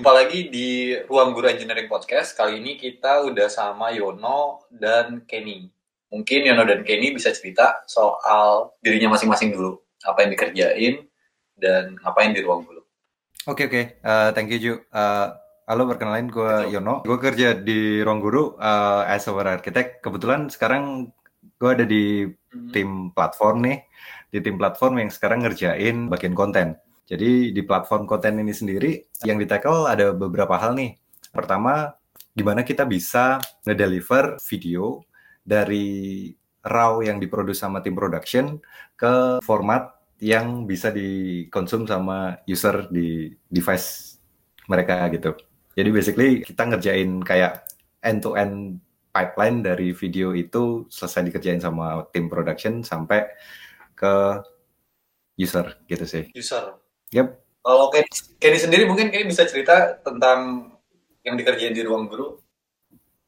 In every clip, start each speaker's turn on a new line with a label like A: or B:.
A: Jumpa lagi di Ruang Guru Engineering Podcast. Kali ini kita udah sama Yono dan Kenny. Mungkin Yono dan Kenny bisa cerita soal dirinya masing-masing dulu. Apa yang dikerjain dan ngapain di Ruang Guru.
B: Oke, oke. Uh, thank you, Ju. Uh, halo, perkenalin gue Yono. Gue kerja di Ruang Guru uh, as a architect. Kebetulan sekarang gue ada di hmm. tim platform nih. Di tim platform yang sekarang ngerjain bagian konten. Jadi di platform konten ini sendiri yang di tackle ada beberapa hal nih. Pertama, gimana kita bisa ngedeliver video dari RAW yang diproduksi sama tim production ke format yang bisa dikonsum sama user di device mereka gitu. Jadi basically kita ngerjain kayak end-to-end pipeline dari video itu selesai dikerjain sama tim production sampai ke user gitu sih.
A: User.
B: Yep.
A: Kalau Kenny, Kenny sendiri mungkin Kenny bisa cerita tentang yang dikerjain di ruang guru.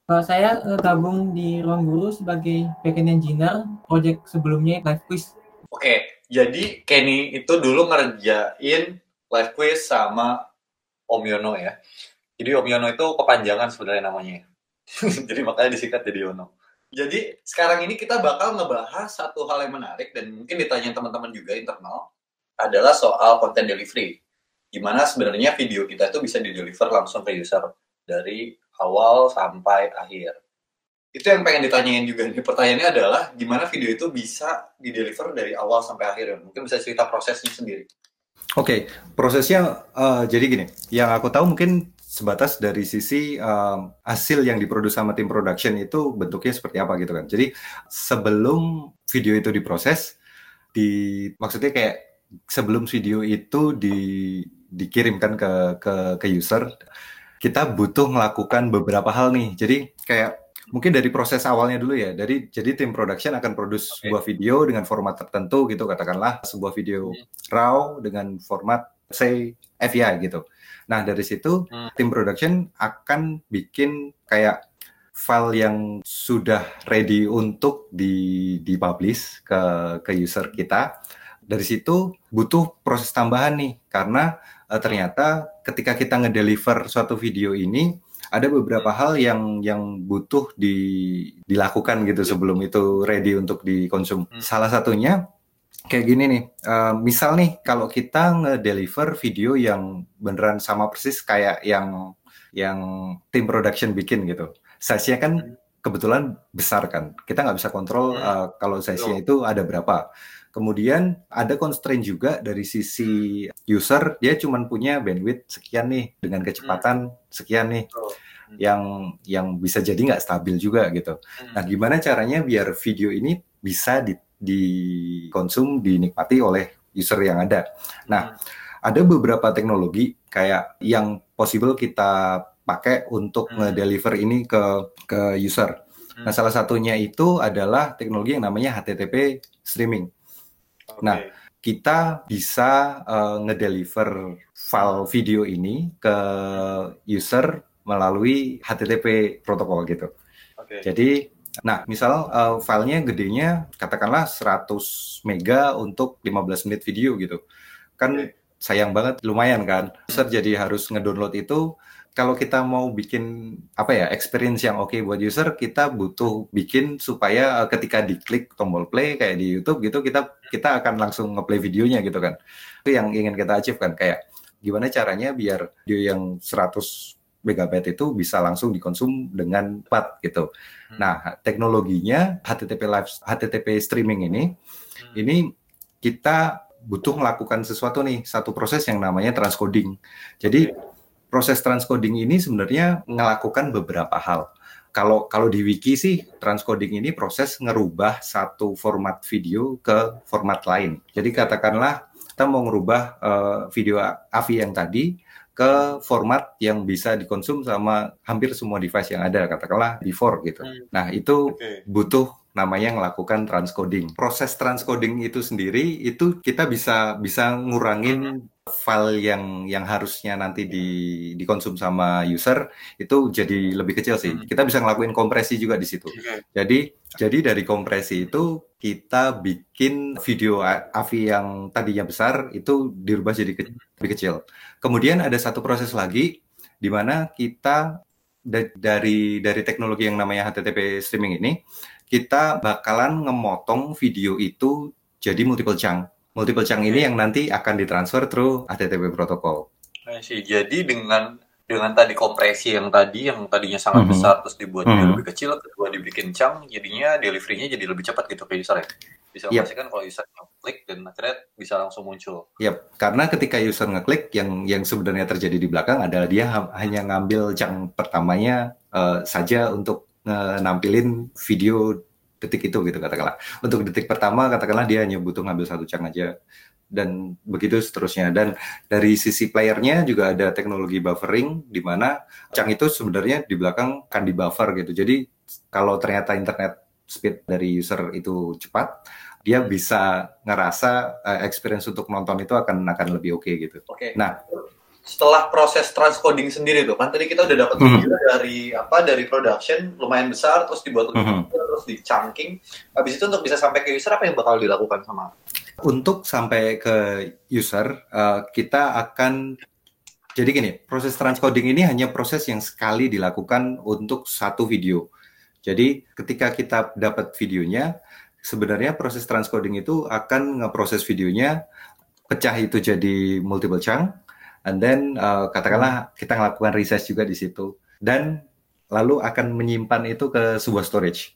C: Kalau saya uh, gabung di ruang guru sebagai backend engineer, project sebelumnya live quiz.
A: Oke, jadi Kenny itu dulu ngerjain live quiz sama Om Yono ya. Jadi Om Yono itu kepanjangan sebenarnya namanya. jadi makanya disingkat jadi Yono. Jadi sekarang ini kita bakal ngebahas satu hal yang menarik dan mungkin ditanya teman-teman juga internal adalah soal content delivery. Gimana sebenarnya video kita itu bisa di-deliver langsung ke user dari awal sampai akhir. Itu yang pengen ditanyain juga nih. Pertanyaannya adalah gimana video itu bisa di-deliver dari awal sampai akhir. Mungkin bisa cerita prosesnya sendiri.
B: Oke, okay, prosesnya uh, jadi gini. Yang aku tahu mungkin sebatas dari sisi um, hasil yang diproduksi sama tim production itu bentuknya seperti apa gitu kan. Jadi sebelum video itu diproses, di maksudnya kayak sebelum video itu di, dikirimkan ke, ke ke user, kita butuh melakukan beberapa hal nih. Jadi kayak mungkin dari proses awalnya dulu ya. Dari jadi tim production akan produce okay. sebuah video dengan format tertentu gitu katakanlah sebuah video hmm. raw dengan format say FYI gitu. Nah, dari situ hmm. tim production akan bikin kayak file yang sudah ready untuk di dipublish ke ke user kita dari situ butuh proses tambahan nih karena uh, ternyata ketika kita ngedeliver suatu video ini ada beberapa hmm. hal yang yang butuh di, dilakukan gitu sebelum itu ready untuk dikonsum. Hmm. Salah satunya kayak gini nih, uh, misal nih kalau kita ngedeliver video yang beneran sama persis kayak yang yang tim production bikin gitu, size-nya kan hmm. kebetulan besar kan, kita nggak bisa kontrol uh, kalau size-nya itu ada berapa. Kemudian ada constraint juga dari sisi user, dia cuma punya bandwidth sekian nih dengan kecepatan sekian nih. yang yang bisa jadi nggak stabil juga gitu. Hmm. Nah, gimana caranya biar video ini bisa di, dikonsum, dinikmati oleh user yang ada. Nah, hmm. ada beberapa teknologi kayak yang possible kita pakai untuk hmm. deliver ini ke ke user. Hmm. Nah, salah satunya itu adalah teknologi yang namanya HTTP streaming. Okay. Nah, kita bisa uh, ngedeliver file video ini ke user melalui HTTP protokol gitu. Okay. Jadi, nah misal uh, filenya gedenya katakanlah 100 mega untuk 15 menit video gitu. Kan okay. sayang banget, lumayan kan. User hmm. jadi harus ngedownload itu kalau kita mau bikin apa ya experience yang oke okay buat user, kita butuh bikin supaya uh, ketika diklik tombol play kayak di YouTube gitu, kita kita akan langsung ngeplay videonya gitu kan. Itu yang ingin kita achieve kan kayak gimana caranya biar video yang 100 megabyte itu bisa langsung dikonsum dengan cepat gitu. Hmm. Nah, teknologinya HTTP live HTTP streaming ini hmm. ini kita butuh melakukan sesuatu nih, satu proses yang namanya transcoding. Jadi okay proses transcoding ini sebenarnya melakukan beberapa hal. Kalau kalau di wiki sih transcoding ini proses ngerubah satu format video ke format lain. Jadi katakanlah kita mau ngerubah uh, video AVI yang tadi ke format yang bisa dikonsum sama hampir semua device yang ada, katakanlah before gitu. Hmm. Nah, itu okay. butuh namanya melakukan transcoding. Proses transcoding itu sendiri itu kita bisa bisa ngurangin file yang yang harusnya nanti di dikonsum sama user itu jadi lebih kecil sih. Hmm. Kita bisa ngelakuin kompresi juga di situ. Jadi jadi dari kompresi itu kita bikin video AVI yang tadinya besar itu dirubah jadi ke lebih kecil. Kemudian ada satu proses lagi di mana kita da- dari dari teknologi yang namanya HTTP streaming ini kita bakalan ngemotong video itu jadi multiple chunk. Multiple chunk ini yang nanti akan ditransfer through HTTP protokol.
D: Sih. Jadi dengan dengan tadi kompresi yang tadi yang tadinya sangat
B: Mhm.
D: besar terus dibuat jadi
B: Mhm.
D: lebih kecil, kedua dibikin chunk, jadinya delivery-nya jadi lebih cepat gitu ke user ya. Bisa
B: Yep.
D: memastikan kalau user klik dan akhirnya bisa langsung muncul.
B: Yap, karena ketika user ngeklik yang yang sebenarnya terjadi di belakang adalah dia ha- hanya ngambil chunk pertamanya eh, saja untuk nampilin video detik itu gitu katakanlah. Untuk detik pertama katakanlah dia hanya butuh ngambil satu chunk aja dan begitu seterusnya. Dan dari sisi playernya juga ada teknologi buffering di mana chunk itu sebenarnya di belakang kan di buffer gitu. Jadi kalau ternyata internet speed dari user itu cepat, dia bisa ngerasa eh, experience untuk nonton itu akan akan lebih oke gitu.
D: Oke.
B: Nah.
D: Setelah proses transcoding sendiri tuh, kan tadi kita udah dapat
B: Mhm.
D: video dari apa dari production lumayan besar, terus dibuat
B: Mhm.
D: kecil, terus di chunking. Habis itu untuk bisa sampai ke user apa yang bakal dilakukan sama?
B: Untuk sampai ke user, eh, kita akan jadi gini, proses transcoding ini hanya proses yang sekali dilakukan untuk satu video. Jadi ketika kita dapat videonya, sebenarnya proses transcoding itu akan ngeproses videonya, pecah itu jadi multiple chunk, and then eh, katakanlah kita melakukan resize juga di situ, dan lalu akan menyimpan itu ke sebuah storage.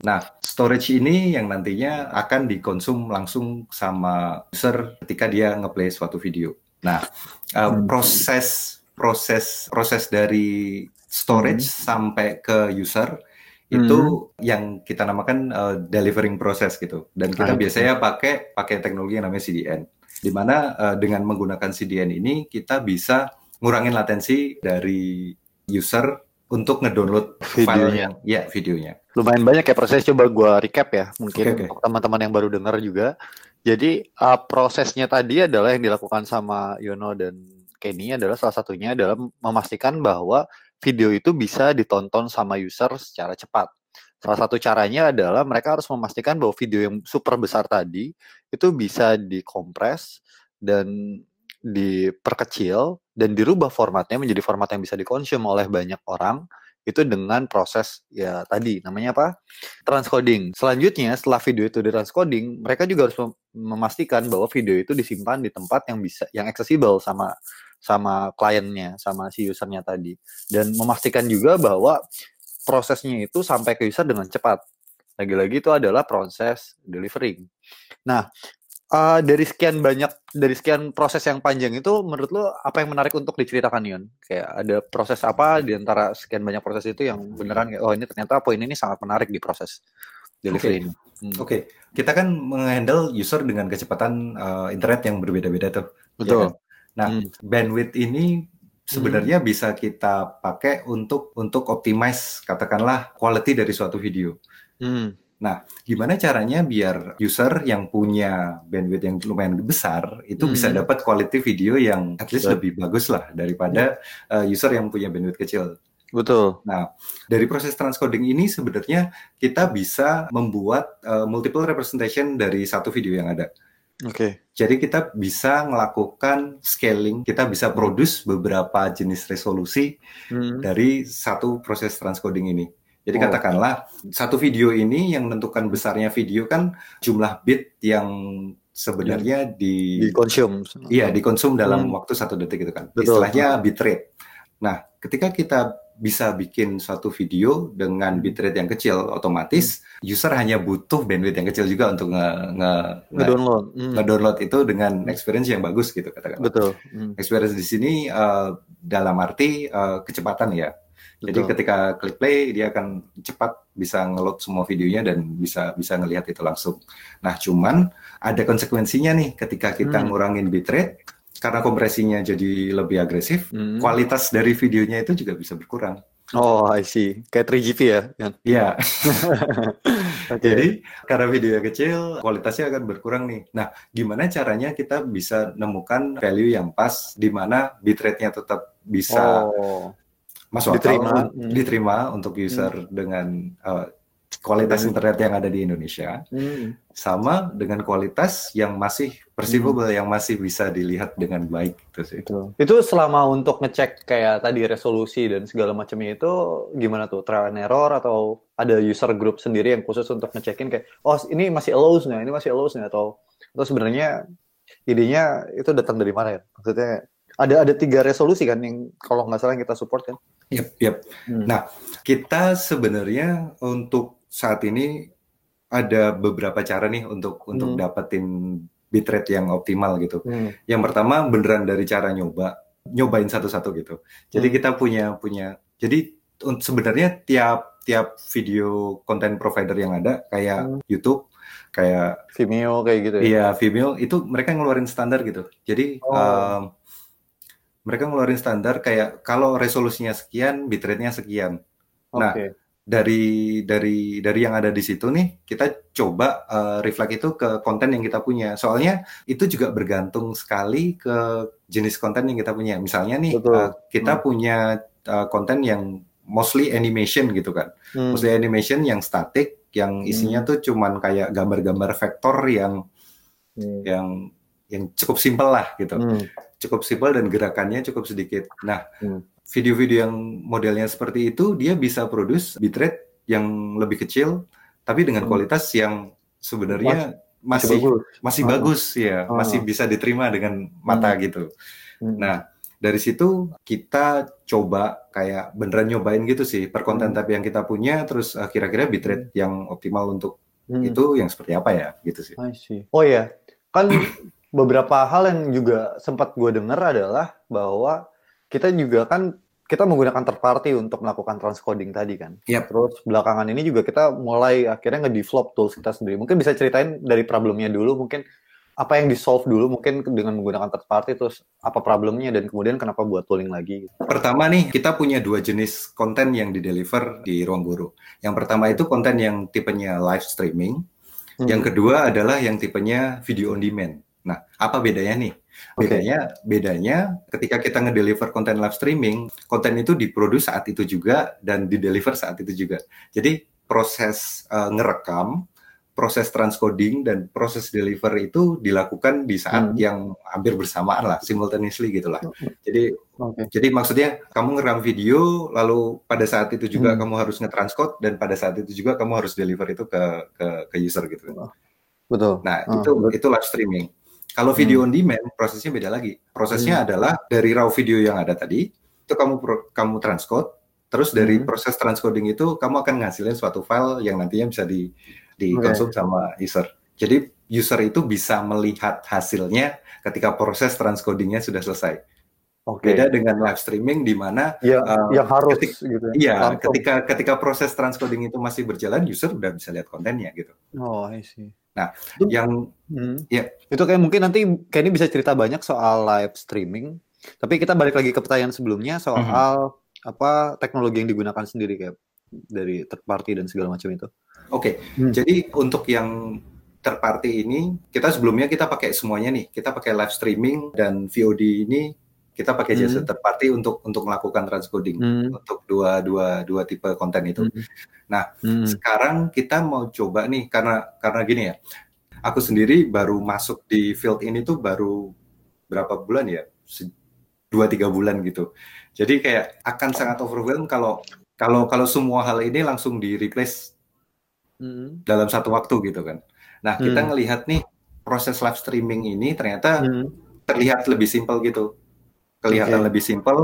B: Nah, storage ini yang nantinya akan dikonsum langsung sama user ketika dia ngeplay suatu video. Nah, uh,
C: Hmm.
B: proses proses proses dari storage sampai ke user itu yang kita namakan uh, delivering process gitu. Dan kita
A: Ah, itu.
B: biasanya pakai pakai teknologi yang namanya CDN. Di mana uh, dengan menggunakan CDN ini kita bisa ngurangin latensi dari user untuk ngedownload file
A: Videonya.
B: yang ya videonya.
A: lumayan banyak ya proses coba gua recap ya mungkin
B: oke.
A: untuk teman-teman yang baru dengar juga jadi uh, prosesnya tadi adalah yang dilakukan sama Yono dan Kenny adalah salah satunya adalah memastikan bahwa video itu bisa ditonton sama user secara cepat salah satu caranya adalah mereka harus memastikan bahwa video yang super besar tadi itu bisa dikompres dan diperkecil dan dirubah formatnya menjadi format yang bisa dikonsum oleh banyak orang itu dengan proses ya tadi namanya apa transcoding. Selanjutnya setelah video itu di transcoding, mereka juga harus mem- memastikan bahwa video itu disimpan di tempat yang bisa yang accessible sama sama kliennya, sama si usernya tadi dan memastikan juga bahwa prosesnya itu sampai ke user dengan cepat. Lagi-lagi itu adalah proses delivering. Nah, eh, dari sekian banyak dari sekian proses yang panjang itu menurut lo apa yang menarik untuk diceritakan Yon? Kayak ada proses apa di antara sekian banyak proses itu yang beneran kayak oh ini ternyata poin ini sangat menarik di proses delivery ini. Hmm,
B: Oke, kita kan menghandle user dengan kecepatan uh, internet yang berbeda-beda tuh. ya
A: Betul.
B: kan? Nah,
A: Hmm.
B: bandwidth ini sebenarnya bisa kita pakai untuk untuk optimize katakanlah quality dari suatu video.
A: Hmm.
B: Gimana caranya biar user yang punya bandwidth yang lumayan besar itu bisa
A: Hmm.
B: dapat quality video yang at least
A: Betul.
B: lebih bagus lah daripada uh, user yang punya bandwidth kecil.
A: Betul.
B: Dari proses transcoding ini sebenarnya kita bisa membuat uh, multiple representation dari satu video yang ada.
A: Oke.
B: Jadi kita bisa melakukan scaling, kita bisa produce beberapa jenis resolusi
A: Hmm.
B: dari satu proses transcoding ini. Jadi
A: Oh.
B: katakanlah satu video ini yang menentukan besarnya video kan jumlah bit yang sebenarnya di
A: Di consume.
B: iya dikonsum dalam
A: Hmm.
B: waktu satu detik itu kan.
A: Betul.
B: Istilahnya bitrate. Nah, ketika kita bisa bikin suatu video dengan bitrate yang kecil, otomatis user hanya butuh bandwidth yang kecil juga untuk nge, nge, nge-
A: Ngedownload. Hmm.
B: ngedownload itu dengan experience yang bagus gitu katakan.
A: Betul. Hmm.
B: Experience di sini eh, dalam arti eh, kecepatan ya. Jadi
A: Betul.
B: ketika klik play dia akan cepat bisa ngeload semua videonya dan bisa bisa ngelihat itu langsung. Nah, cuman ada konsekuensinya nih ketika kita
A: Hmm.
B: ngurangin bitrate karena kompresinya jadi lebih agresif,
A: Hmm.
B: kualitas dari videonya itu juga bisa berkurang.
A: Oh, I see. Kayak 3GP ya?
B: Iya,
A: Oke.
B: jadi karena videonya kecil, kualitasnya akan berkurang nih. Nah, gimana caranya kita bisa nemukan value yang pas di mana bitrate-nya tetap bisa
A: oh.
B: masuk
A: Diterima.
B: akal,
A: Hmm.
B: diterima untuk user dengan uh, kualitas
A: Hmm.
B: internet yang ada di Indonesia
A: Hmm.
B: sama dengan kualitas yang masih perceivable yang masih bisa dilihat dengan baik gitu sih.
A: Betul. Itu selama untuk ngecek kayak tadi resolusi dan segala macamnya itu gimana tuh? Trial and error atau ada user group sendiri yang khusus untuk ngecekin kayak oh ini masih allows nggak? Ini masih allows nggak? Atau atau sebenarnya idenya itu datang dari mana ya? Maksudnya ada ada tiga resolusi kan yang kalau nggak salah yang kita support kan?
B: Yep, yep.
A: Hmm.
B: Nah, kita sebenarnya untuk saat ini ada beberapa cara nih untuk untuk
A: Hmm.
B: dapetin bitrate yang optimal gitu.
A: Hmm.
B: Yang pertama beneran dari cara nyoba, nyobain satu-satu gitu. Jadi
A: Hmm.
B: kita punya punya jadi sebenarnya tiap tiap video konten provider yang ada kayak
A: Hmm.
B: YouTube, kayak
A: Vimeo kayak gitu ya?
B: iya Vimeo itu mereka ngeluarin standar gitu. Jadi
A: Oh.
B: em, mereka ngeluarin standar kayak kalau resolusinya sekian, bitrate-nya sekian. Nah,
A: Oke.
B: Dari dari dari yang ada di situ nih kita coba eh, reflect itu ke konten yang kita punya soalnya itu juga bergantung sekali ke jenis konten yang kita punya misalnya nih
A: Betul.
B: eh, kita
A: Hmm.
B: punya eh, konten yang mostly animation gitu kan
A: Hmm.
B: mostly animation yang static yang isinya tuh cuman kayak gambar-gambar vektor yang
A: Hmm.
B: yang yang cukup simpel lah gitu
A: Hmm.
B: Cukup simpel dan gerakannya cukup sedikit. Nah,
A: Hmm.
B: video-video yang modelnya seperti itu dia bisa produce bitrate yang lebih kecil tapi dengan
A: Hmm.
B: kualitas yang sebenarnya masih
A: bagus.
B: masih
A: Ah.
B: bagus ya,
A: Ah.
B: masih bisa diterima dengan mata gitu.
A: Hmm.
B: Nah, dari situ kita coba kayak beneran nyobain gitu sih per konten
A: Hmm.
B: tapi yang kita punya terus uh, kira-kira bitrate yang optimal untuk
A: Hmm.
B: itu yang seperti apa ya gitu sih.
A: Oh ya, kan beberapa hal yang juga sempat gue dengar adalah bahwa kita juga kan kita menggunakan third party untuk melakukan transcoding tadi kan.
B: Yap.
A: Terus belakangan ini juga kita mulai akhirnya nge-develop tools kita sendiri. Mungkin bisa ceritain dari problemnya dulu, mungkin apa yang di-solve dulu mungkin dengan menggunakan third party, terus apa problemnya dan kemudian kenapa buat tooling lagi.
B: Pertama nih, kita punya dua jenis konten yang di-deliver di Ruang Guru. Yang pertama itu konten yang tipenya live streaming.
A: Hmm.
B: Yang kedua adalah yang tipenya video on demand. Nah, apa bedanya nih? Bedanya, bedanya ketika kita ngedeliver konten live streaming, konten itu diproduksi saat itu juga dan dideliver saat itu juga. Jadi proses eh, ngerekam, proses transcoding dan proses deliver itu dilakukan di saat
A: Hmm.
B: yang hampir bersamaan lah, simultaneously gitulah. Jadi
A: Oke.
B: jadi maksudnya kamu ngerekam video, lalu pada saat itu juga
A: Hmm.
B: kamu harus nge-transcode dan pada saat itu juga kamu harus deliver itu ke ke, ke user gitu.
A: Betul.
B: Nah
A: Ah,
B: itu itu live streaming. Kalau video on demand prosesnya beda lagi. Prosesnya
A: Hmm.
B: adalah dari raw video yang ada tadi itu kamu kamu transcode, terus dari
A: Hmm.
B: proses transcoding itu kamu akan ngasilin suatu file yang nantinya bisa di dikonsum sama user. Jadi user itu bisa melihat hasilnya ketika proses transcodingnya sudah selesai.
A: Oke.
B: Beda dengan live streaming di mana
A: Ya,
B: eh,
A: yang harus
B: ketik-
A: gitu. ya.
B: Iya, ketika ketika proses transcoding itu masih berjalan, user udah bisa lihat kontennya gitu.
A: Oh, I see.
B: Nah,
A: Itu-
B: Yang
A: Hmm.
B: Iya.
A: Itu kayak mungkin nanti kayak ini bisa cerita banyak soal live streaming. Tapi kita balik lagi ke pertanyaan sebelumnya soal apa teknologi yang digunakan sendiri kayak dari third party dan segala macam itu.
B: oke,
A: Hmm.
B: jadi untuk yang third party ini kita sebelumnya kita pakai semuanya nih. Kita pakai live streaming dan VOD ini kita pakai jasa
A: Hmm.
B: third party untuk untuk melakukan transcoding
A: Hmm.
B: untuk dua dua dua tipe konten itu.
A: Hmm.
B: Nah,
A: Hmm.
B: Sekarang kita mau coba nih karena karena gini ya. Aku sendiri baru masuk di field ini tuh baru berapa bulan ya? Dua tiga bulan gitu. Jadi kayak akan sangat overwhelm kalau kalau kalau semua hal ini langsung di replace
A: Hmm.
B: dalam satu waktu gitu kan. Nah kita
A: Hmm.
B: ngelihat nih proses live streaming ini ternyata
A: Hmm.
B: terlihat lebih simpel gitu. Kelihatan
A: Oke.
B: lebih simpel,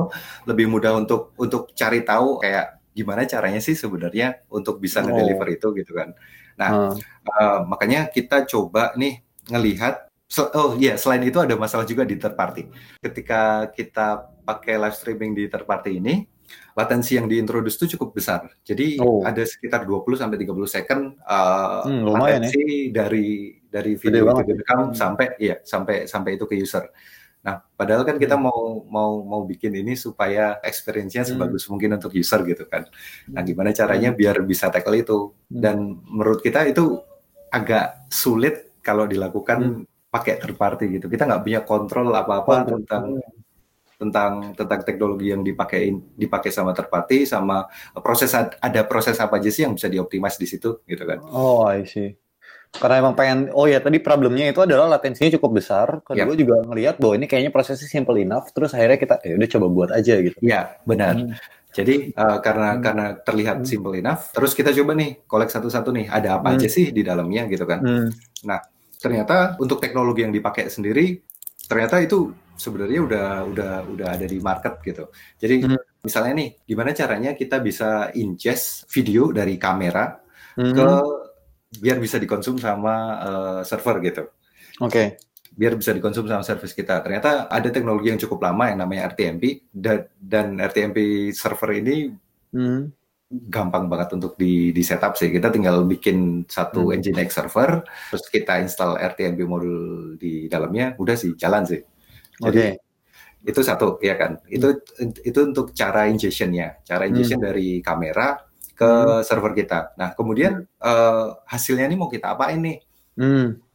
B: lebih mudah untuk untuk cari tahu kayak gimana caranya sih sebenarnya untuk bisa
A: Oh.
B: ngedeliver itu gitu kan. Nah,
A: Ah.
B: Uh, makanya kita coba nih ngelihat oh iya selain itu ada masalah juga di third party. Ketika kita pakai live streaming di third party ini, latensi yang diintroduce itu cukup besar. Jadi
A: Oh.
B: ada sekitar 20 sampai 30 second uh,
A: Hmm, lumayan ya.
B: latensi dari dari
A: Gede
B: video itu
A: ya.
B: direkam
A: Hmm.
B: sampai iya sampai sampai itu ke user. Nah, padahal kan kita mau mau mau bikin ini supaya experience-nya
A: Hmm.
B: sebagus mungkin untuk user gitu kan. Nah, gimana caranya
A: Hmm.
B: biar bisa tackle itu?
A: Hmm.
B: Dan menurut kita itu agak sulit kalau dilakukan
A: Hmm.
B: pakai third party gitu. Kita nggak punya kontrol apa-apa
A: Kontrol.
B: tentang tentang tentang teknologi yang dipakai dipakai sama terpati sama proses ada proses apa aja sih yang bisa dioptimas di situ gitu kan.
A: Oh, I see. Karena emang pengen oh ya tadi problemnya itu adalah latensinya cukup besar. Kedua yep. juga ngelihat bahwa ini kayaknya prosesnya simple enough terus akhirnya kita ya udah coba buat aja gitu.
B: Iya, benar. Hmm. Jadi uh, karena hmm. karena terlihat hmm. simple enough, terus kita coba nih kolek satu-satu nih ada apa hmm. aja sih di dalamnya gitu kan. Hmm. Nah, ternyata untuk teknologi yang dipakai sendiri ternyata itu sebenarnya udah udah udah ada di market gitu. Jadi hmm. misalnya nih, gimana caranya kita bisa ingest video dari kamera hmm. ke biar bisa dikonsum sama uh, server gitu.
A: Oke. Okay.
B: Biar bisa dikonsum sama service kita. Ternyata ada teknologi yang cukup lama yang namanya RTMP dan, dan RTMP server ini hmm. gampang banget untuk di, di setup sih. Kita tinggal bikin satu hmm. Nginx server, terus kita install RTMP modul di dalamnya, udah sih jalan sih. Jadi okay. itu satu ya kan. Itu itu untuk cara ingestionnya, cara ingestion hmm. dari kamera ke hmm. server kita. Nah kemudian hmm. uh, hasilnya ini mau kita apain nih?
A: Hmm.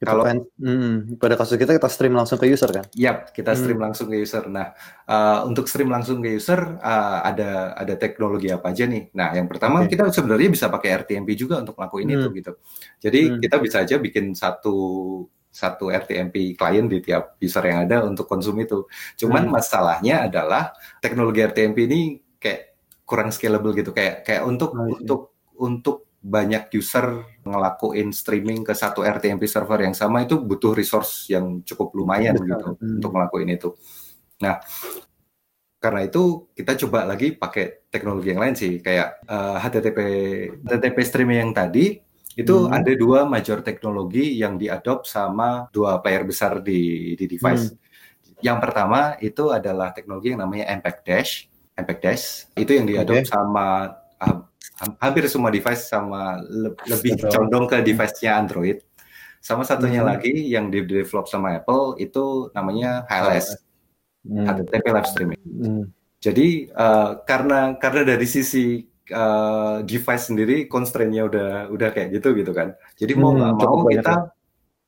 A: Kalau hmm, pada kasus kita kita stream langsung ke user kan?
B: Yap, kita stream hmm. langsung ke user. Nah, uh, untuk stream langsung ke user uh, ada ada teknologi apa aja nih? Nah, yang pertama okay. kita sebenarnya bisa pakai RTMP juga untuk lakuin hmm. itu gitu. Jadi hmm. kita bisa aja bikin satu satu RTMP klien di tiap user yang ada untuk konsum itu. Cuman hmm. masalahnya adalah teknologi RTMP ini kayak kurang scalable gitu kayak kayak untuk oh, iya. untuk untuk banyak user ngelakuin streaming ke satu RTMP server yang sama itu butuh resource yang cukup lumayan Betul. gitu hmm. untuk ngelakuin itu. Nah, karena itu kita coba lagi pakai teknologi yang lain sih kayak uh, HTTP HTTP streaming yang tadi itu hmm. ada dua major teknologi yang diadop sama dua player besar di, di device. Hmm. Yang pertama itu adalah teknologi yang namanya MPEG Dash. MPEG Dash itu yang diadop okay. sama uh, hampir semua device sama le lebih condong ke device-nya Android. Sama satunya hmm. lagi yang di develop sama Apple itu namanya HLS. Hmm. HTTP Live Streaming. Hmm. Jadi uh, karena karena dari sisi uh, device sendiri constraint-nya udah udah kayak gitu gitu kan. Jadi mau hmm, nggak hmm, mau kita ya.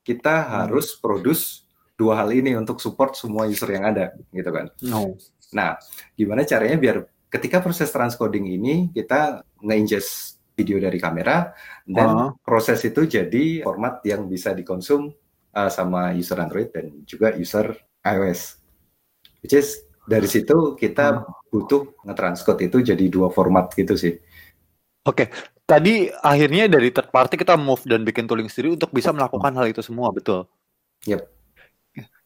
B: kita harus produce dua hal ini untuk support semua user yang ada gitu kan. No. Nah, gimana caranya biar ketika proses transcoding ini kita nge-ingest video dari kamera dan uh. proses itu jadi format yang bisa dikonsum uh, sama user Android dan juga user iOS. Which is dari situ kita butuh nge-transcode itu jadi dua format gitu sih.
A: Oke, tadi akhirnya dari third party kita move dan bikin tooling sendiri untuk bisa melakukan hal itu semua, betul?
B: Yep.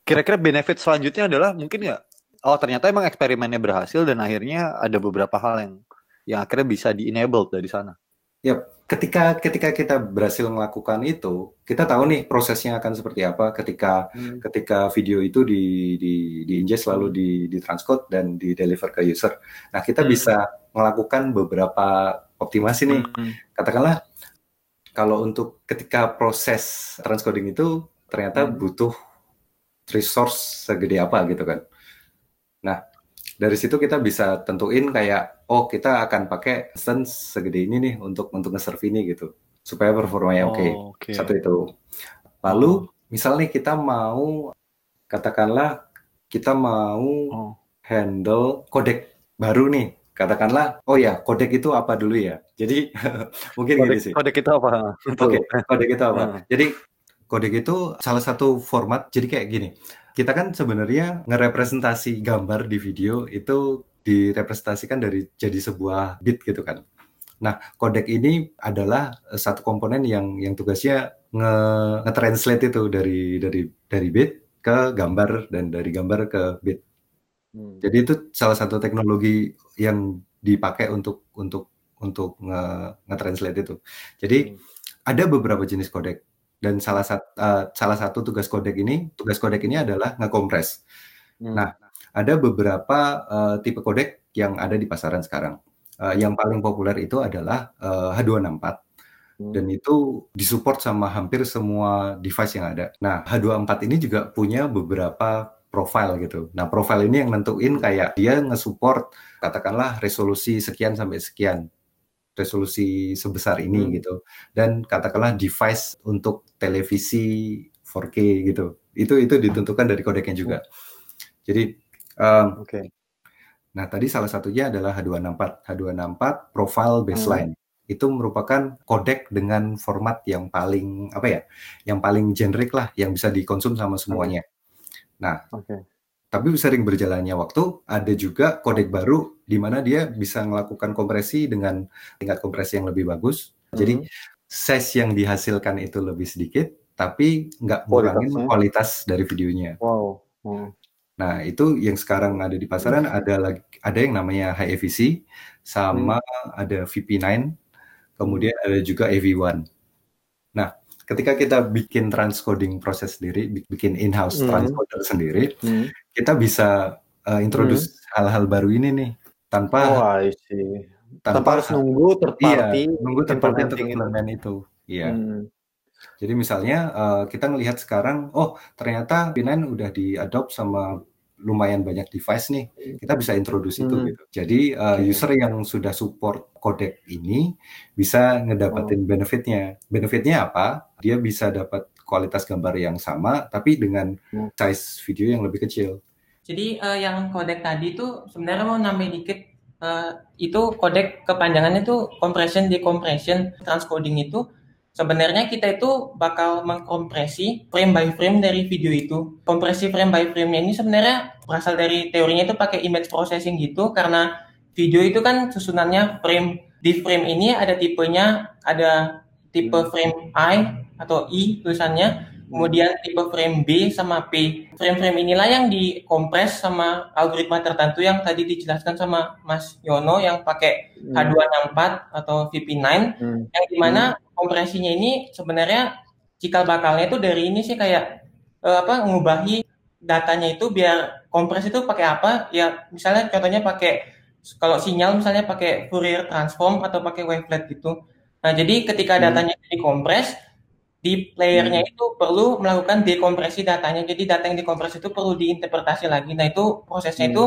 A: Kira-kira benefit selanjutnya adalah mungkin nggak? Oh ternyata emang eksperimennya berhasil dan akhirnya ada beberapa hal yang yang akhirnya bisa di-enable dari sana.
B: Yep ketika ketika kita berhasil melakukan itu, kita tahu nih prosesnya akan seperti apa ketika hmm. ketika video itu di di di ingest lalu di di transcode dan di deliver ke user. Nah, kita hmm. bisa melakukan beberapa optimasi nih. Hmm. Katakanlah kalau untuk ketika proses transcoding itu ternyata hmm. butuh resource segede apa gitu kan. Nah, dari situ kita bisa tentuin kayak oh kita akan pakai instance segede ini nih untuk untuk nge-serve ini gitu supaya performanya oke. Okay. Oh, okay. Satu itu. Lalu oh. misalnya kita mau katakanlah kita mau oh. handle kodek baru nih. Katakanlah, oh ya, kodek itu apa dulu ya? Jadi mungkin
A: kodek,
B: gini sih.
A: Kodek itu apa?
B: Oke, okay, kodek itu apa? Hmm. Jadi kodek itu salah satu format. Jadi kayak gini kita kan sebenarnya ngerepresentasi gambar di video itu direpresentasikan dari jadi sebuah bit gitu kan. Nah, kodek ini adalah satu komponen yang yang tugasnya nge, nge-translate itu dari dari dari bit ke gambar dan dari gambar ke bit. Hmm. Jadi itu salah satu teknologi yang dipakai untuk untuk untuk nge, nge-translate itu. Jadi hmm. ada beberapa jenis kodek dan salah satu uh, salah satu tugas kodek ini tugas kodek ini adalah ngekompres. Hmm. Nah, ada beberapa uh, tipe kodek yang ada di pasaran sekarang. Uh, yang paling populer itu adalah uh, H264 hmm. dan itu disupport sama hampir semua device yang ada. Nah, H264 ini juga punya beberapa profile gitu. Nah, profile ini yang nentuin kayak dia nge-support katakanlah resolusi sekian sampai sekian resolusi sebesar ini hmm. gitu dan katakanlah device untuk televisi 4K gitu itu itu ditentukan dari kodeknya juga jadi Um,
A: Oke.
B: Nah, tadi salah satunya adalah H264. H264 Profile Baseline. Itu merupakan kodek dengan format yang paling apa ya? Yang paling generik lah, yang bisa dikonsum sama semuanya. Nah,
A: Oke.
B: Tapi sering berjalannya waktu, ada juga kodek baru di mana dia bisa melakukan kompresi dengan tingkat kompresi yang lebih bagus. Jadi
A: Mhm.
B: size yang dihasilkan itu lebih sedikit, tapi nggak ngurangin
A: Kualitasnya.
B: kualitas dari videonya.
A: Wow. Hmm.
B: Nah, itu yang sekarang ada di pasaran ada lagi ada yang namanya high efficy sama ada VP9, kemudian ada juga AV1. Nah, ketika kita bikin transcoding proses sendiri, bi- bikin in-house
A: Hmm.
B: transcoder sendiri,
A: Hmm.
B: kita bisa uh, introduce hal-hal baru ini nih tanpa
A: Oh. Tanpa,
B: tanpa
A: harus nunggu third
B: iya, nunggu third party untuk implement itu. Iya.
A: Hmm.
B: Jadi misalnya uh, kita ngelihat sekarang, oh ternyata V9 udah di-adopt sama lumayan banyak device nih, kita bisa introduce itu
A: Hmm.
B: gitu. Jadi uh, user yang sudah support codec ini bisa ngedapetin
A: Oh.
B: benefitnya. Benefitnya apa? Dia bisa dapat kualitas gambar yang sama, tapi dengan
A: Hmm.
B: size video yang lebih kecil.
C: Jadi eh, yang kodek tadi itu sebenarnya mau nambahin dikit eh, itu kodek kepanjangannya itu compression decompression transcoding itu sebenarnya kita itu bakal mengkompresi frame by frame dari video itu. Kompresi frame by frame-nya ini sebenarnya berasal dari teorinya itu pakai image processing gitu karena video itu kan susunannya frame di frame ini ada tipenya ada tipe frame I atau I tulisannya kemudian tipe frame B sama P. Frame-frame inilah yang dikompres sama algoritma tertentu yang tadi dijelaskan sama Mas Yono yang pakai
A: Hmm.
C: H264 atau VP9
A: Hmm.
C: yang di mana kompresinya ini sebenarnya cikal bakalnya itu dari ini sih kayak eh, apa ngubahi datanya itu biar kompres itu pakai apa ya misalnya contohnya pakai kalau sinyal misalnya pakai Fourier transform atau pakai wavelet gitu. Nah, jadi ketika
A: Hmm.
C: datanya dikompres di playernya itu perlu melakukan dekompresi datanya. Jadi data yang dikompres itu perlu diinterpretasi lagi. Nah, itu prosesnya
A: Hmm.
C: itu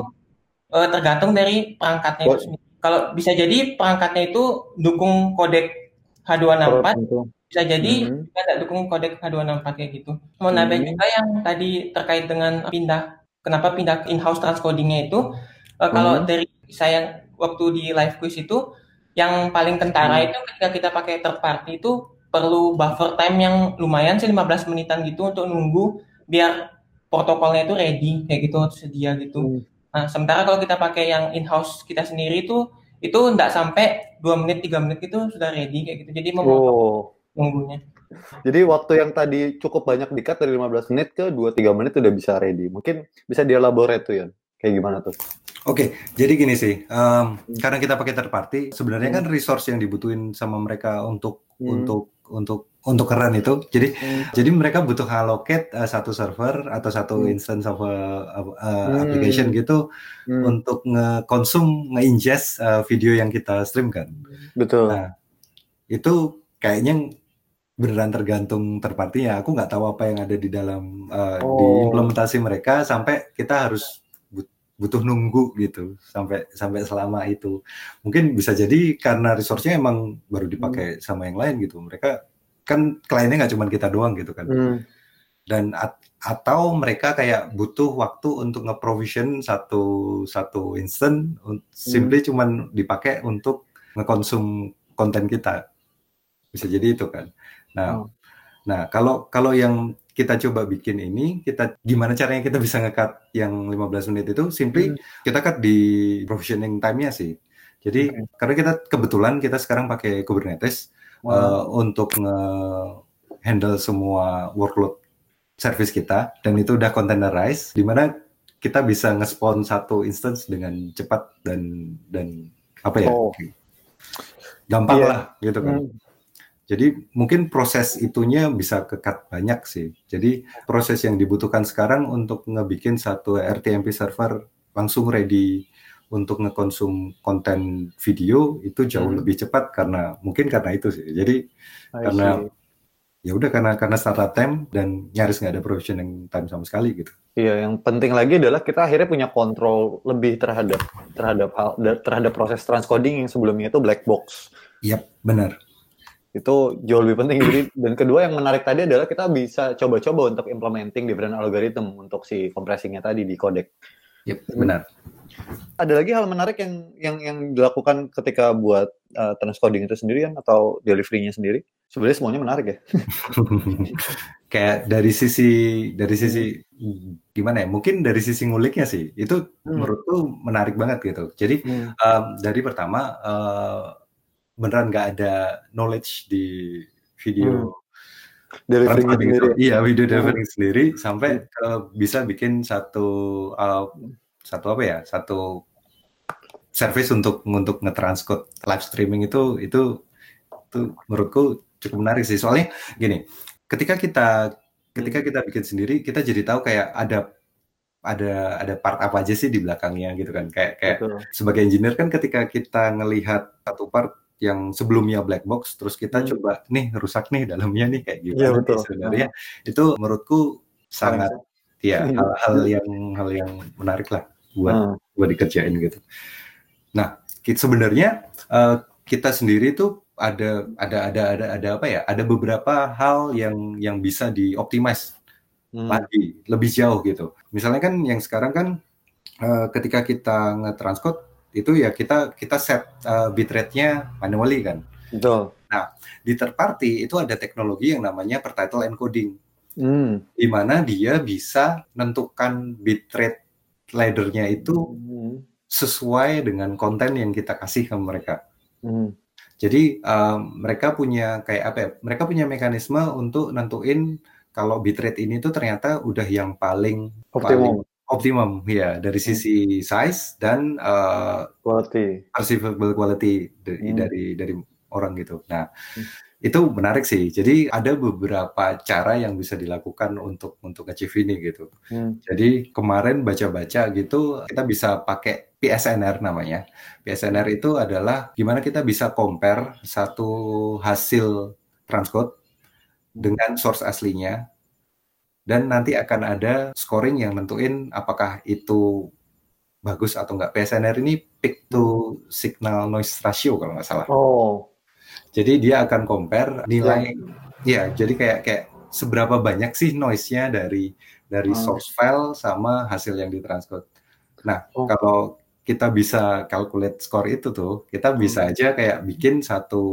C: eh, tergantung dari perangkatnya itu sendiri. Kalau bisa jadi perangkatnya itu dukung kodek H264,
A: Tertentu.
C: bisa jadi
A: Mhm.
C: juga nggak dukung kodek H264 kayak gitu. Mau nambahin
A: Hmm.
C: juga yang tadi terkait dengan pindah, kenapa pindah ke in-house transcodingnya itu, eh, kalau
A: Hmm.
C: dari saya waktu di live quiz itu, yang paling kentara
A: Hmm.
C: itu ketika kita pakai third party itu perlu buffer time yang lumayan sih 15 menitan gitu untuk nunggu biar protokolnya itu ready kayak gitu sedia gitu.
A: Hmm.
C: Nah, sementara kalau kita pakai yang in-house kita sendiri itu itu nggak sampai 2 menit 3 menit itu sudah ready kayak gitu. Jadi memotong
A: Oh.
C: nunggunya.
A: Jadi waktu yang tadi cukup banyak di-cut dari 15 menit ke 2-3 menit udah bisa ready. Mungkin bisa dielaborate tuh ya. Kayak gimana tuh?
B: Oke, jadi gini sih, em, karena kita pakai third party, sebenarnya kan resource yang dibutuhin sama mereka untuk
A: Hmm.
B: untuk untuk untuk keren itu, jadi
A: Hmm.
B: jadi mereka butuh allocate uh, satu server atau satu
A: Hmm.
B: instance of a, of a
A: Hmm.
B: application gitu
A: Hmm.
B: untuk nge-konsum, nge-ingest uh, video yang kita stream kan.
A: Betul.
B: Nah, itu kayaknya beneran tergantung third party-nya. Aku nggak tahu apa yang ada di dalam uh, di
A: Oh.
B: implementasi mereka sampai kita harus butuh nunggu gitu sampai sampai selama itu. Mungkin bisa jadi karena resource-nya emang baru dipakai sama yang lain gitu. Mereka kan kliennya nggak cuma kita doang gitu kan.
A: Hmm.
B: Dan at- atau mereka kayak butuh waktu untuk nge-provision satu satu instant un- simply cuman dipakai untuk ngekonsum konten kita. Bisa jadi itu kan. Nah,
A: Oh.
B: nah kalau kalau yang kita coba bikin ini, kita gimana caranya kita bisa nge-cut yang 15 menit itu simply
A: Hmm.
B: kita cut di provisioning time-nya sih. Jadi
A: Oke.
B: karena kita kebetulan kita sekarang pakai Kubernetes
A: Wow.
B: uh, untuk nge-handle semua workload service kita dan itu udah containerized di mana kita bisa nge-spawn satu instance dengan cepat dan dan apa ya?
A: Oh.
B: Gampang
A: Iya.
B: lah gitu kan.
A: Hmm.
B: Jadi mungkin proses itunya bisa kekat banyak sih. Jadi proses yang dibutuhkan sekarang untuk ngebikin satu RTMP server langsung ready untuk ngekonsum konten video itu jauh
A: Hmm.
B: lebih cepat karena mungkin karena itu sih. Jadi
A: I
B: karena- ya udah karena karena startup time dan nyaris nggak ada provisioning time sama sekali gitu.
A: Iya, yang penting lagi adalah kita akhirnya punya kontrol lebih terhadap terhadap hal terhadap proses transcoding yang sebelumnya itu black box.
B: Yap, benar.
A: Itu jauh lebih penting. Jadi dan kedua yang menarik tadi adalah kita bisa coba-coba untuk implementing different algorithm untuk si compressingnya tadi di codec.
B: Yep, benar.
A: Ada lagi hal menarik yang yang yang dilakukan ketika buat uh, transcoding itu sendiri kan atau delivery-nya sendiri? Sebenarnya semuanya menarik ya.
B: Kayak dari sisi dari sisi gimana ya? Mungkin dari sisi nguliknya sih itu
A: Hmm.
B: menurutku menarik banget gitu. Jadi
A: Hmm.
B: um, dari pertama uh, beneran nggak ada knowledge di video transcoding itu.
A: sendiri.
B: Iya, video
A: Hmm.
B: delivering sendiri sampai ke bisa bikin satu uh, satu apa ya? Satu service untuk untuk nge-transcode live streaming itu itu itu menurutku cukup menarik sih. Soalnya gini, ketika kita ketika kita bikin sendiri, kita jadi tahu kayak ada ada ada part apa aja sih di belakangnya gitu kan. Kayak kayak
A: Betul.
B: sebagai engineer kan ketika kita ngelihat satu part yang sebelumnya black box terus kita
A: Hmm.
B: coba nih rusak nih dalamnya nih kayak
A: Iya,
B: gimana nih
A: betul.
B: sebenarnya itu menurutku sangat ya
A: Hmm.
B: hal-hal yang hal yang menarik lah buat
A: Hmm.
B: buat dikerjain gitu. Nah, kita sebenarnya eh, kita sendiri tuh ada ada ada ada ada apa ya? Ada beberapa hal yang yang bisa dioptimize
A: Hmm.
B: lagi lebih jauh gitu. Misalnya kan yang sekarang kan eh, ketika kita nge-transcode itu ya kita kita set eh, bitrate-nya manually kan.
A: Betul.
B: Di third party itu ada teknologi yang namanya per title encoding
A: Hmm.
B: di mana dia bisa menentukan bitrate ladder-nya itu
A: Hmm.
B: sesuai dengan konten yang kita kasih ke mereka.
A: Hmm.
B: Jadi um, mereka punya kayak apa ya? Mereka punya mekanisme untuk nentuin kalau bitrate ini tuh ternyata udah yang paling
A: Optimum
B: optimum ya dari sisi size dan uh,
A: quality.
B: perceivable quality dari
A: Hmm.
B: dari dari orang gitu. Nah,
A: Hmm.
B: itu menarik sih. Jadi ada beberapa cara yang bisa dilakukan untuk untuk achieve ini gitu.
A: Hmm.
B: Jadi kemarin baca-baca gitu, kita bisa pakai PSNR namanya. PSNR itu adalah gimana kita bisa compare satu hasil transcode dengan source aslinya, dan nanti akan ada scoring yang nentuin apakah itu bagus atau enggak. PSNR ini peak to signal noise ratio kalau nggak salah.
A: Oh.
B: Jadi dia akan compare nilai, ya jadi kayak kayak seberapa banyak sih noise-nya dari dari
A: Hmm.
B: source file sama hasil yang ditranscode. Nah,
A: Oh.
B: kalau kita bisa calculate score itu tuh, kita bisa aja kayak bikin satu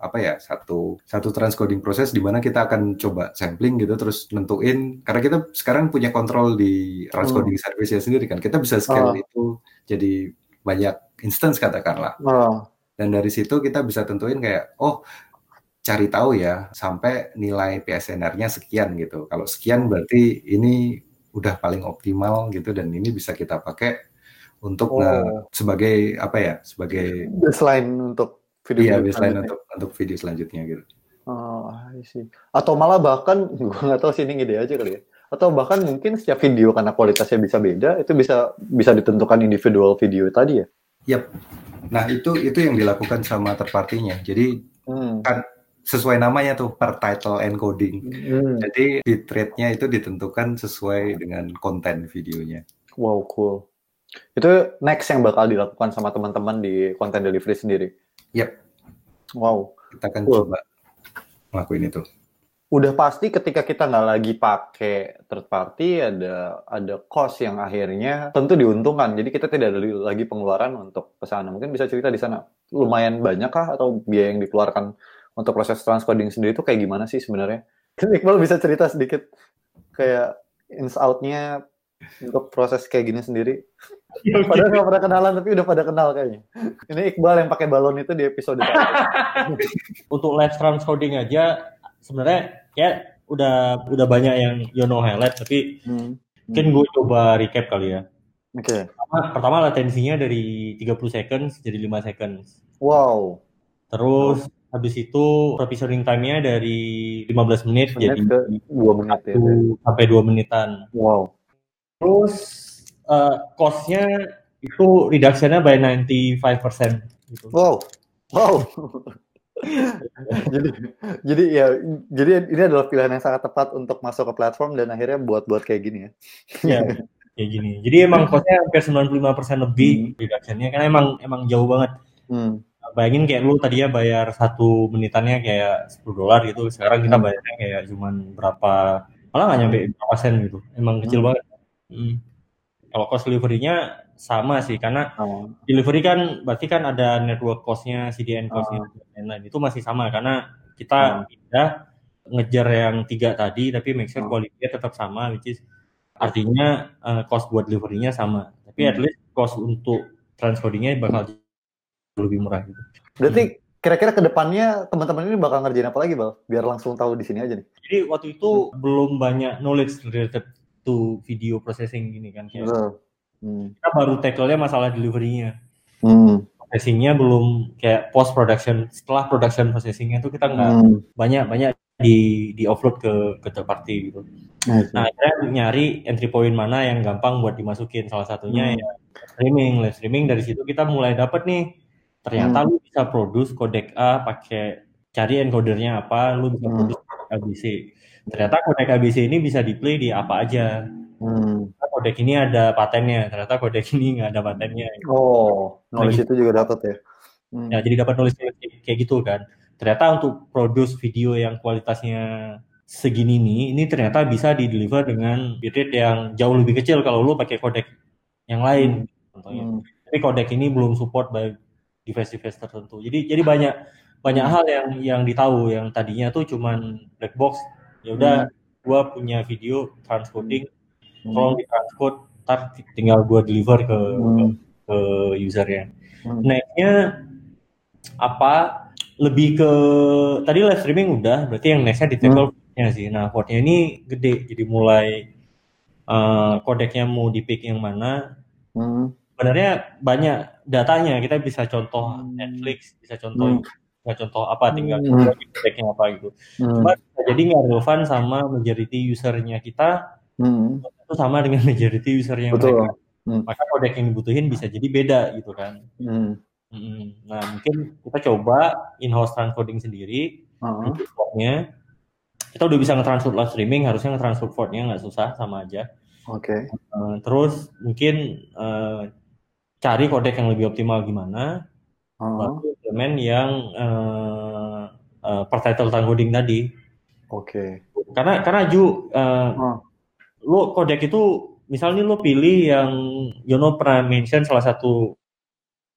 B: apa ya, satu satu transcoding proses di mana kita akan coba sampling gitu terus nentuin karena kita sekarang punya kontrol di transcoding service-nya sendiri kan. Kita bisa scale
A: Ah.
B: itu jadi banyak instance katakanlah.
A: Oh.
B: Dan dari situ kita bisa tentuin kayak, oh cari tahu ya sampai nilai PSNR-nya sekian gitu. Kalau sekian berarti ini udah paling optimal gitu dan ini bisa kita pakai untuk
A: Oh.
B: nge- sebagai apa ya? Sebagai
A: Baseline untuk video
B: iya baseline untuk untuk video selanjutnya gitu.
A: Oh, see. Atau malah bahkan gue nggak tahu sih ini ide aja kali ya. Atau bahkan mungkin setiap video karena kualitasnya bisa beda, itu bisa bisa ditentukan individual video tadi ya.
B: Yap. Nah, itu itu yang dilakukan sama third party-nya. Jadi
A: Hmm.
B: kan sesuai namanya tuh per title encoding.
A: Hmm.
B: Jadi bitrate-nya itu ditentukan sesuai dengan konten videonya.
A: Wow, cool. Itu next yang bakal dilakukan sama teman-teman di content delivery sendiri.
B: Yap.
A: Wow.
B: Kita akan
A: Cool.
B: coba ngelakuin itu.
A: Udah pasti ketika kita nggak lagi pakai third party ada ada cost yang akhirnya tentu diuntungkan. Jadi kita tidak ada lagi pengeluaran untuk ke sana. Mungkin bisa cerita di sana lumayan banyak kah atau biaya yang dikeluarkan untuk proses transcoding sendiri itu kayak gimana sih sebenarnya? Iqbal bisa cerita sedikit kayak ins out-nya untuk proses kayak gini sendiri. Padahal nggak pernah kenalan tapi udah pada kenal kayaknya. Ini Iqbal yang pakai balon itu di episode
E: untuk live transcoding aja sebenarnya ya udah udah banyak yang Yono highlight tapi
A: Hmm.
E: mungkin gue coba recap kali ya.
A: Oke.
E: Pertama, pertama latensinya dari 30 seconds jadi 5 seconds.
A: Wow.
E: Terus habis itu provisioning time-nya dari 15 menit,
A: Menit
E: jadi
A: ke dua menit ya.
E: 1 sampai 2 menitan.
A: Wow.
E: Terus eh, cost-nya itu reduction-nya by 95% gitu.
A: Wow. Wow. jadi jadi ya jadi ini adalah pilihan yang sangat tepat untuk masuk ke platform dan akhirnya buat-buat kayak gini ya.
E: Ya, kayak gini. Jadi emang cost-nya hampir 95% lebih reduction-nya karena emang emang jauh banget.
A: Hmm.
E: Bayangin kayak lu tadinya bayar satu menitannya kayak 10 dolar gitu, sekarang kita bayarnya kayak cuman berapa malah nggak nyampe berapa sen gitu. Emang kecil
A: Hmm.
E: banget. Hmm. Kalau cost delivery-nya sama sih karena
A: Oh.
E: delivery kan berarti kan ada network cost-nya, CDN cost-nya
A: Ah.
E: dan lain-lain. Itu masih sama karena kita pindah ngejar yang tiga tadi tapi make sure
A: Ah.
E: quality-nya tetap sama which is artinya eh, cost buat delivery-nya sama. Tapi at
A: Hmm.
E: least cost untuk transcoding-nya bakal lebih murah gitu.
A: Berarti kira-kira ke depannya teman-teman ini bakal ngerjain apa lagi, Bal? Biar langsung tahu di sini aja nih.
E: Jadi waktu itu belum banyak knowledge related to video processing gini kan kayak.
A: Hmm.
E: kita baru tackle-nya masalah delivery-nya.
A: Hmm.
E: Processing-nya belum kayak post production. Setelah production processing-nya itu kita nggak
A: Hmm.
E: banyak banyak di di offload ke ke third party gitu. Nah, akhirnya nyari entry point mana yang gampang buat dimasukin. Salah satunya
A: Hmm.
E: ya streaming, live streaming dari situ kita mulai dapet nih. Ternyata
A: Hmm.
E: lu bisa produce codec A pakai cari encodernya apa, lu bisa
A: Hmm.
E: produce ABC. Ternyata codec ABC ini bisa di play di apa aja.
A: Hmm.
E: Codec ini ada patennya, ternyata codec ini nggak ada patennya.
A: Oh, knowledge itu juga dapat ya. Hmm.
E: Ya, jadi dapat nulis kayak gitu kan. Ternyata untuk produce video yang kualitasnya segini nih, ini ternyata bisa di deliver dengan bitrate yang jauh lebih kecil kalau lu pakai codec yang lain contohnya.
A: Hmm.
E: Tapi codec ini belum support by device-device tertentu. Jadi jadi banyak banyak hal yang yang ditahu yang tadinya tuh cuman black box. Ya udah gua punya video transcoding, tolong di transcode, ntar tinggal gua deliver ke
A: Hmm.
E: ke usernya.
A: Hmm.
E: Next-nya apa? Lebih ke tadi live streaming udah, berarti yang next-nya di tackle portnya sih. Nah, portnya ini gede, jadi mulai eh kodeknya mau di pick yang mana.
A: Hmm.
E: Sebenarnya banyak datanya, kita bisa contoh
A: Hmm.
E: Netflix, bisa contoh
A: Hmm.
E: Bisa contoh apa, tinggal
A: Hmm.
E: apa gitu.
A: Hmm.
E: Cuma jadi nggak relevan sama majority usernya kita,
A: Hmm.
E: itu sama dengan majority usernya
A: Betul.
E: mereka.
A: Hmm.
E: Maka kodek yang dibutuhin bisa jadi beda gitu kan.
A: Hmm.
E: Mm, Nah, mungkin kita coba in-house transcoding sendiri,
A: Ah.
E: portnya. Kita udah bisa nge-transfer live streaming, harusnya nge-transfer portnya nggak susah, sama aja.
A: Oke.
E: Eh, terus mungkin eh, cari kodek yang lebih optimal gimana, Baru implement yang eh, eh, per title transcoding tadi.
A: Oke.
E: Karena karena Ju, eh,
A: Ah.
E: lu kodek itu misalnya lu pilih yang Yono pernah mention salah satu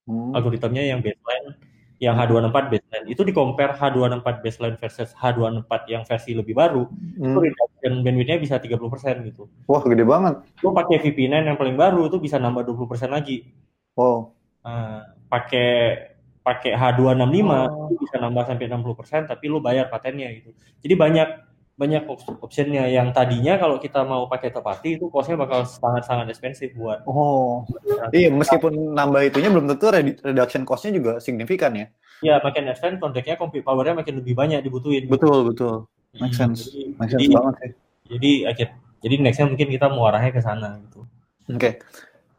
A: Hmm.
E: algoritmnya yang baseline yang H264 baseline itu di compare H264 baseline versus H264 yang versi lebih baru itu
A: Hmm.
E: reduction bandwidth-nya bisa 30% gitu.
A: Wah, gede banget.
E: Lu pakai VP9 yang paling baru itu bisa nambah 20% lagi.
A: Wow.
E: Nah, pakai pakai H265
A: Oh.
E: itu bisa nambah sampai 60% tapi lu bayar patennya gitu. Jadi banyak banyak op- optionnya yang tadinya kalau kita mau pakai party itu cost-nya bakal sangat-sangat expensive buat
A: Oh. Iya, meskipun nambah itunya belum tentu redu- reduction cost-nya juga signifikan ya.
E: ya makin konteknya compute power-nya makin lebih banyak dibutuhin.
A: Betul, betul. Make
E: Hmm,
A: sense.
E: Jadi,
A: Make
E: jadi,
A: sense banget sih.
E: jadi akhir jadi nextnya mungkin kita mau arahnya ke sana gitu.
A: Oke.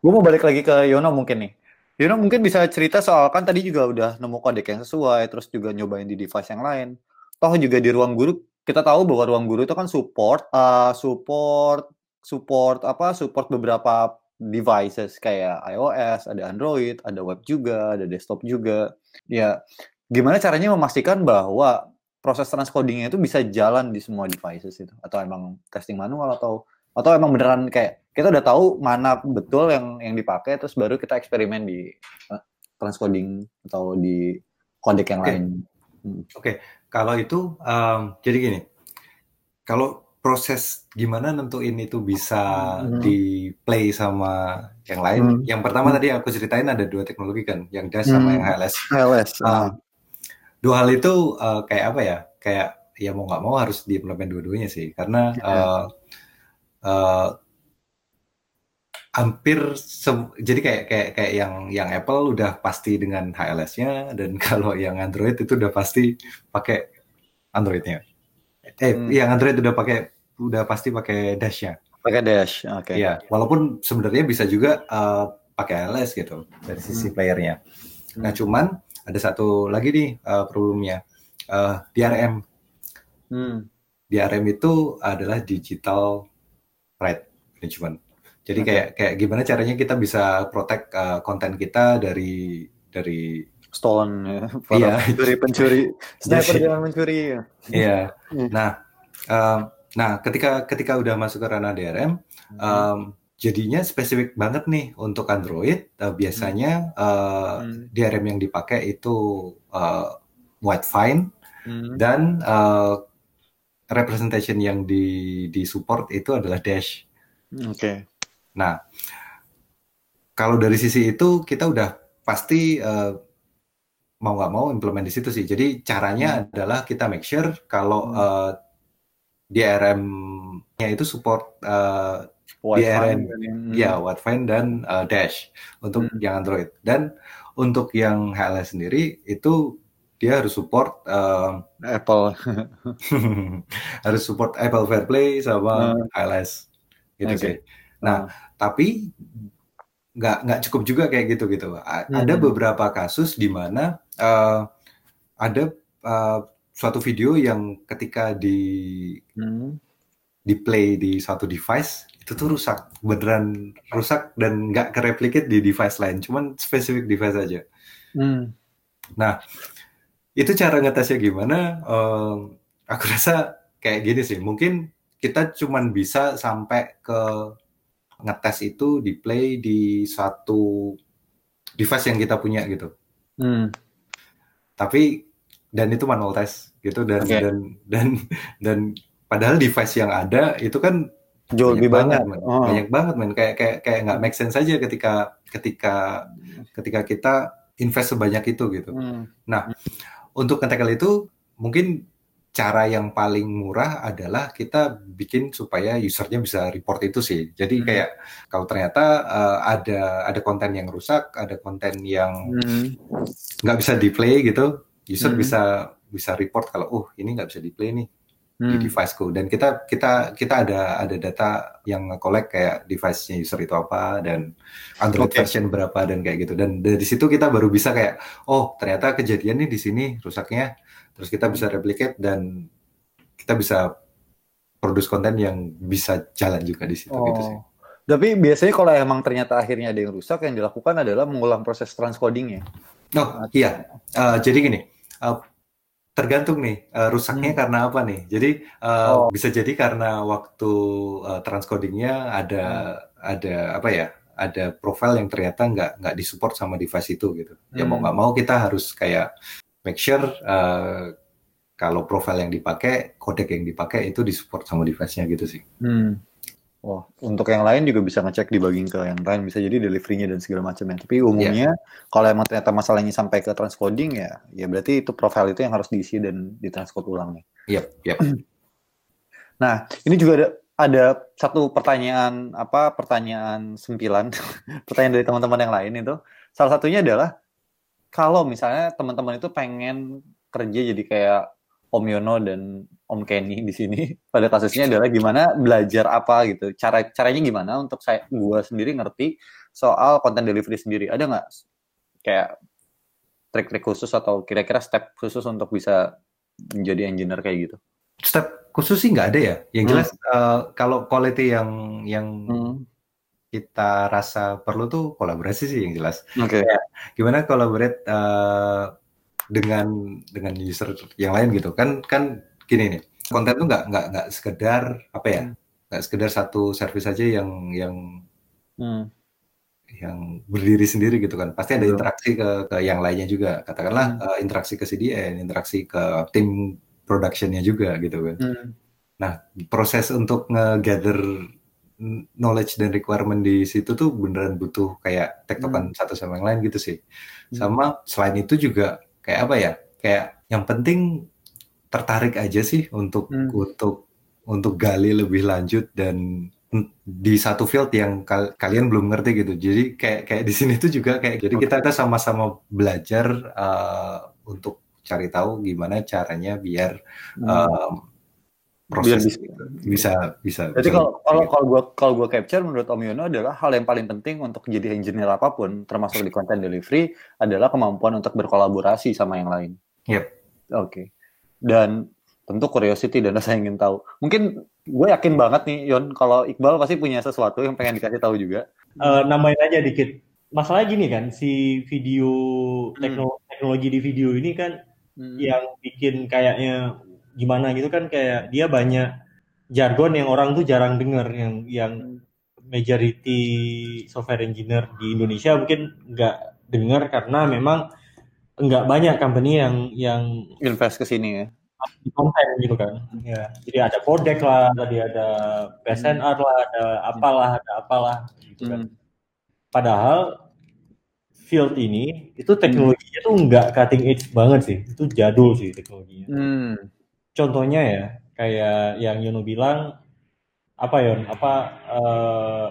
A: Gue mau balik lagi ke Yono mungkin nih. Yono mungkin bisa cerita soal kan tadi juga udah nemu kodek yang sesuai, terus juga nyobain di device yang lain. Toh juga di ruang guru kita tahu bahwa ruang guru itu kan support, uh, support, support apa? Support beberapa devices kayak iOS, ada Android, ada web juga, ada desktop juga. Ya, gimana caranya memastikan bahwa proses transcodingnya itu bisa jalan di semua devices itu? Atau emang testing manual atau atau emang beneran kayak kita udah tahu mana betul yang yang dipakai terus baru kita eksperimen di uh, transcoding atau di kodek yang
B: Oke.
A: lain.
B: Kalau itu, em, jadi gini, kalau proses gimana nentuin itu bisa
A: Hmm.
B: di play sama yang lain.
A: Hmm.
B: Yang pertama
A: Hmm.
B: tadi aku ceritain ada dua teknologi kan, yang dash sama
A: Hmm.
B: yang HLS.
A: HLS.
B: Ah, dua hal itu eh, kayak apa ya? Kayak ya mau nggak mau harus diimplement dua-duanya sih, karena
A: Iya.
B: eh, eh, hampir jadi kayak kayak kayak yang yang Apple udah pasti dengan HLS-nya dan kalau yang Android itu udah pasti pakai Android-nya. Eh,
A: Hmm.
B: yang Android udah pakai udah pasti pakai Dash-nya.
A: Pakai dash. Oke.
B: Iya, walaupun sebenarnya bisa juga eh, pakai HLS gitu dari sisi
A: Hmm.
B: playernya. Nah,
A: Hmm.
B: cuman ada satu lagi nih eh, problemnya. Eh, DRM.
A: Hmm.
B: DRM itu adalah digital right management. Jadi kayak kayak gimana caranya kita bisa protect uh, konten kita dari dari
A: Stolen ya.
B: Iya.
A: Pencuri pencuri. Sniper jangan mencuri. ya.
B: Iya.
A: Hmm.
B: Nah, um, nah ketika ketika udah masuk ke ranah DRM, um, jadinya spesifik banget nih untuk Android. Uh, biasanya uh,
A: Hmm.
B: DRM yang dipakai itu uh, white fine
A: Hmm.
B: dan uh, representation yang di di support itu adalah dash.
A: Oke.
B: Nah, kalau dari sisi itu kita udah pasti uh, mau nggak mau implement di situ sih. Jadi caranya adalah kita make sure kalau
A: Hmm.
B: uh, DRM-nya itu support uh, DRM,
A: yang-
B: ya Widefine dan uh, Dash untuk
A: Hmm.
B: yang Android. Dan untuk yang HLS sendiri itu dia harus support uh,
A: Apple.
B: harus support Apple FairPlay sama
A: Hmm.
B: HLS gitu
A: Oke.
B: sih. Nah, tapi nggak nggak cukup juga kayak gitu gitu. A- Ada
A: Hmm.
B: beberapa kasus di mana uh, ada uh, suatu video yang ketika di
A: Hmm.
B: di play di satu device itu tuh rusak beneran rusak dan nggak kereplicate di device lain cuman spesifik device aja
A: Hmm.
B: itu cara ngetesnya gimana Em, aku rasa kayak gini sih mungkin kita cuman bisa sampai ke ngetes itu di play di satu device yang kita punya gitu
A: Hmm.
B: tapi dan itu manual test gitu dan
A: Oke.
B: dan dan dan padahal device yang ada itu kan
A: Jauh lebih banyak.
B: men.
A: Oh.
B: banyak banget men kayak kayak kayak nggak make sense aja ketika ketika ketika kita invest sebanyak itu gitu
A: Hmm.
B: untuk nge-tackle itu mungkin cara yang paling murah adalah kita bikin supaya usernya bisa report itu sih jadi
A: Hmm.
B: kayak kalau ternyata uh, ada ada konten yang rusak ada konten yang
A: Hmm.
B: nggak bisa di play gitu user
A: Hmm.
B: bisa bisa report kalau oh ini nggak bisa di play nih di
A: Hmm.
B: deviceku dan kita kita kita ada ada data yang nge-collect kayak device-nya user itu apa dan Android
A: Oke.
B: version berapa dan kayak gitu dan dari situ kita baru bisa kayak oh ternyata kejadian nih di sini rusaknya terus kita bisa replicate dan kita bisa produce konten yang bisa jalan juga di situ gitu sih.
A: Oh. Tapi biasanya kalau emang ternyata akhirnya ada yang rusak, yang dilakukan adalah mengulang proses transcodingnya.
B: Oh iya, Eh, jadi gini, eh, tergantung nih eh, rusaknya
A: Hmm.
B: karena apa nih. Jadi eh,
A: Oh.
B: bisa jadi karena waktu eh, transcodingnya ada
A: Hmm.
B: ada apa ya, ada profile yang ternyata nggak nggak disupport sama device itu gitu. Ya mau
A: Hmm.
B: nggak mau kita harus kayak make sure eh, kalau profile yang dipakai, kodek yang dipakai itu disupport sama device-nya gitu sih.
A: Hmm. Wah, untuk yang lain juga bisa ngecek debugging ke yang lain, bisa jadi delivery-nya dan segala macamnya. Tapi umumnya kalau emang ternyata masalahnya sampai ke transcoding ya, ya berarti itu profile itu yang harus diisi dan ditranscode ulang nih.
B: Yap, yap.
A: Nah, ini juga ada ada satu pertanyaan apa pertanyaan sempilan pertanyaan dari teman-teman yang lain itu salah satunya adalah kalau misalnya teman-teman itu pengen kerja jadi kayak Om Yono dan Om Kenny di sini pada kasusnya adalah gimana belajar apa gitu cara caranya gimana untuk saya gua sendiri ngerti soal konten delivery sendiri ada nggak kayak trik-trik khusus atau kira-kira step khusus untuk bisa menjadi engineer kayak gitu
B: Step khusus sih nggak ada ya. Yang
A: Hmm.
B: jelas eh, kalau quality yang yang
A: Hmm,
B: kita rasa perlu tuh kolaborasi sih yang jelas.
A: oke.
B: Gimana collaborate eh, dengan dengan user yang lain gitu? Kan kan gini nih konten tuh nggak nggak nggak sekedar apa ya
A: Hmm.
B: nggak sekedar satu service aja yang yang
A: Hmm,
B: yang berdiri sendiri gitu kan. Pasti ada interaksi ke ke yang lainnya juga. Katakanlah
A: Hmm.
B: eh, interaksi ke CDN interaksi ke tim productionnya juga gitu kan.
A: Hmm,
B: proses untuk nge-gather knowledge dan requirement di situ tuh beneran butuh kayak tektokan satu sama yang lain gitu sih.
A: Hmm.
B: Sama selain itu juga kayak apa ya? Kayak yang penting tertarik aja sih untuk
A: Hmm.
B: untuk untuk gali lebih lanjut dan di satu field yang kal- kalian belum ngerti gitu. Jadi kayak kayak di sini tuh juga kayak jadi kita kita sama-sama belajar eh, untuk cari tahu gimana caranya biar
A: hmm.
B: um,
A: Biar
B: proses
A: bisa-
B: bisa bisa
A: Berarti
B: bisa
A: kalau kalau kalau gua kalau gua capture menurut Om Yono adalah hal yang paling penting untuk jadi engineer apa pun termasuk di content delivery adalah kemampuan untuk berkolaborasi sama yang lain.
B: Yep.
A: Oke. Dan tentu curiosity dan rasa ingin tahu. Mungkin gue yakin banget nih Yon kalau Iqbal pasti punya sesuatu yang pengen dikasih tahu juga.
E: Eh, nambahin aja dikit. Masalah gini kan, si video
A: Hmm.
E: teknologi, teknologi di video ini kan yang bikin kayaknya gimana gitu kan kayak dia banyak jargon yang orang tuh jarang denger yang yang majority software engineer di Indonesia mungkin nggak dengar karena memang nggak banyak company yang yang
A: Invest ke sini ya.
E: di konten gitu kan. Ya, jadi ada Codec lah, tadi ada PSNR lah, ada apalah, ada apalah gitu kan.
A: Hmm.
E: Padahal field ini itu teknologinya tuh nggak cutting edge banget sih, itu jadul sih teknologinya.
A: Hmm.
E: Contohnya ya, kayak yang Yono bilang apa Yon, apa eh,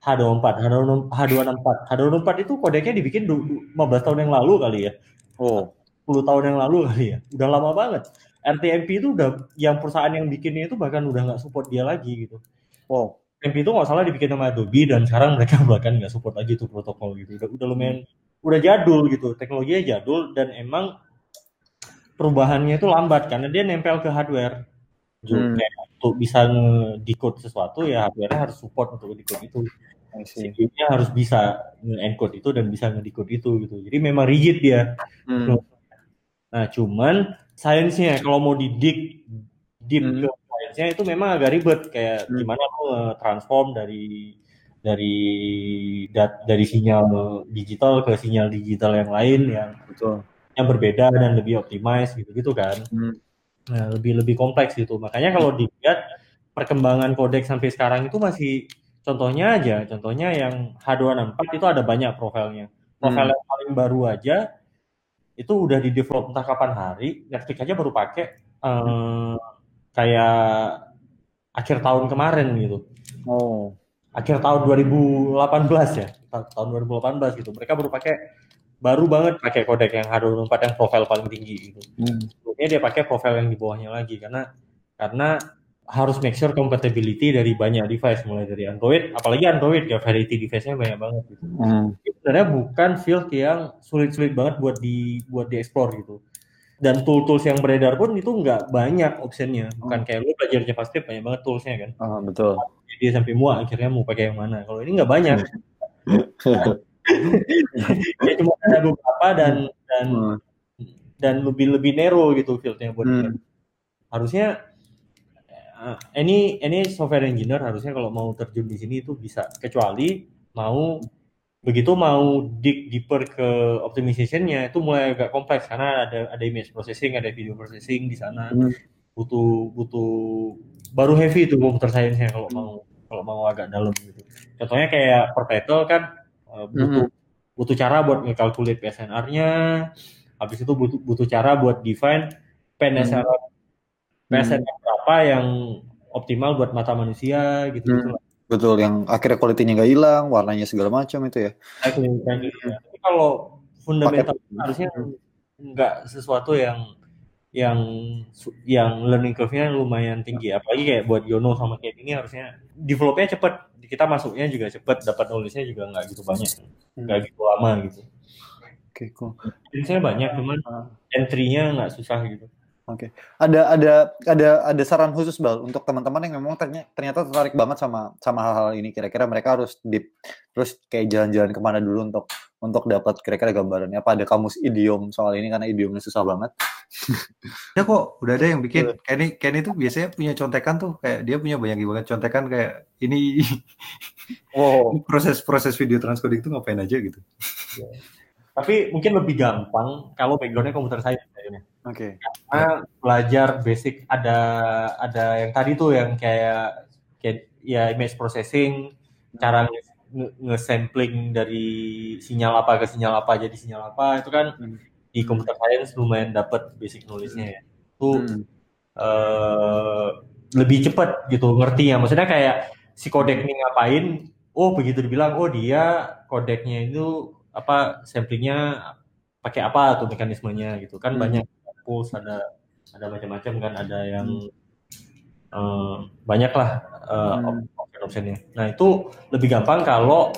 E: H24, H264, H264, H264 itu kodeknya dibikin du- du- 15 tahun yang lalu kali ya.
A: Oh.
E: 10 tahun yang lalu kali ya. Udah lama banget. RTMP itu udah yang perusahaan yang bikinnya itu bahkan udah nggak support dia lagi gitu.
A: Wow.
E: RTMP itu nggak salah dibikin sama Adobe dan sekarang mereka bahkan nggak support lagi tuh protokol gitu. Udah, udah lumayan udah jadul gitu. Teknologinya jadul dan emang perubahannya itu lambat karena dia nempel ke hardware. Ju-
A: Hmm.
E: Untuk bisa nge-decode sesuatu ya hardware harus support untuk decode itu. CPU-nya harus bisa nge-encode itu dan bisa nge-decode itu gitu. Jadi memang rigid dia.
A: Hmm.
E: Nah, cuman sainsnya kalau mau didik deep
A: Hmm.
E: ke sainsnya itu memang agak ribet kayak
A: Hmm.
E: gimana lo transform dari dari dat, dari sinyal digital ke sinyal digital yang lain yang
A: Betul.
E: Yang berbeda dan lebih optimize gitu-gitu kan.
A: Hmm.
E: Nah, lebih lebih kompleks gitu. Makanya kalau dilihat perkembangan kodek sampai sekarang itu masih contohnya aja, contohnya yang H264 itu ada banyak profilnya. Profil
A: Hmm.
E: yang paling baru aja itu udah di develop entah kapan hari, Netflix aja baru pakai eh, kayak akhir tahun kemarin gitu.
A: Oh.
E: Akhir tahun 2018 ya. Ta- Tahun 2018 gitu. Mereka baru pakai baru banget pakai kodek yang H264 yang profil paling tinggi gitu
A: Hmm.
E: sebelumnya dia pakai profile yang di bawahnya lagi karena karena harus make sure compatibility dari banyak device mulai dari Android apalagi Android ya variety device-nya banyak banget gitu.
A: Hmm.
E: Sebenarnya bukan field yang sulit-sulit banget buat di buat dieksplor gitu. Dan tool-tools yang beredar pun itu nggak banyak optionnya. Bukan kayak lu belajar JavaScript banyak banget toolsnya kan.
A: Ah, betul.
E: Dia sampai muak akhirnya mau pakai yang mana. Kalau ini nggak banyak. ya cuma ada beberapa dan dan
A: Hmm.
E: dan lebih lebih narrow gitu fieldnya buat.
A: Hmm.
E: harusnya eh, ini ini software engineer harusnya kalau mau terjun di sini itu bisa kecuali mau begitu mau dig deeper ke optimizationnya itu mulai agak kompleks karena ada ada image processing ada video processing di sana
A: Hmm.
E: butuh butuh baru heavy itu computer science-nya kalau mau kalau mau agak dalam gitu contohnya kayak Perpetual kan eh, butuh butuh cara buat ngekalkulate PSNR-nya habis itu butuh butuh cara buat define PNSR PSNR berapa yang optimal buat mata manusia gitu gitu
A: Hmm. Betul, yang akhirnya quality-nya nggak hilang, warnanya segala macam itu ya.
E: Tapi kalau fundamental
A: Pakai-
E: harusnya nggak sesuatu yang yang yang learning curve-nya lumayan tinggi. Apalagi kayak buat Yono sama kayak ini harusnya develop-nya cepet. Kita masuknya juga cepet dapat knowledge-nya juga nggak gitu banyak. Nggak gitu lama gitu.
A: Oke, cool.
E: Jenisnya banyak cuman entry-nya nggak susah gitu.
A: Ada ada ada ada saran khusus Bal untuk teman-teman yang memang ternyata, ternyata tertarik banget sama sama hal-hal ini. Kira-kira mereka harus deep terus kayak jalan-jalan ke mana dulu untuk untuk dapat kira-kira gambarannya. Apa ada kamus idiom soal ini? Karena idiomnya susah banget.
B: Ya kok udah ada yang bikin Kenny Kenny itu biasanya punya contekan tuh kayak dia punya banyak banget contekan kayak ini
A: Wow.
B: proses-proses video transcoding itu ngapain aja gitu.
E: tapi mungkin lebih gampang kalau background-nya komputer science kayaknya
A: Oke.
E: karena belajar basic ada ada yang tadi tuh yang kayak kayak ya image processing cara nge- nge- nge-sampling dari sinyal apa ke sinyal apa jadi sinyal apa itu kan
A: Hmm.
E: Di computer science lumayan dapat basic knowledge-nya ya itu
A: Hmm.
E: eh, lebih cepat gitu ngerti ya maksudnya kayak si kodek ini ngapain oh begitu dibilang oh dia kodeknya itu apa samplingnya pakai apa tuh mekanismenya gitu kan
A: Hmm.
E: banyak pulse ada ada macam-macam kan ada yang eh, banyak lah eh,
A: Hmm.
E: option optionnya nah itu lebih gampang kalau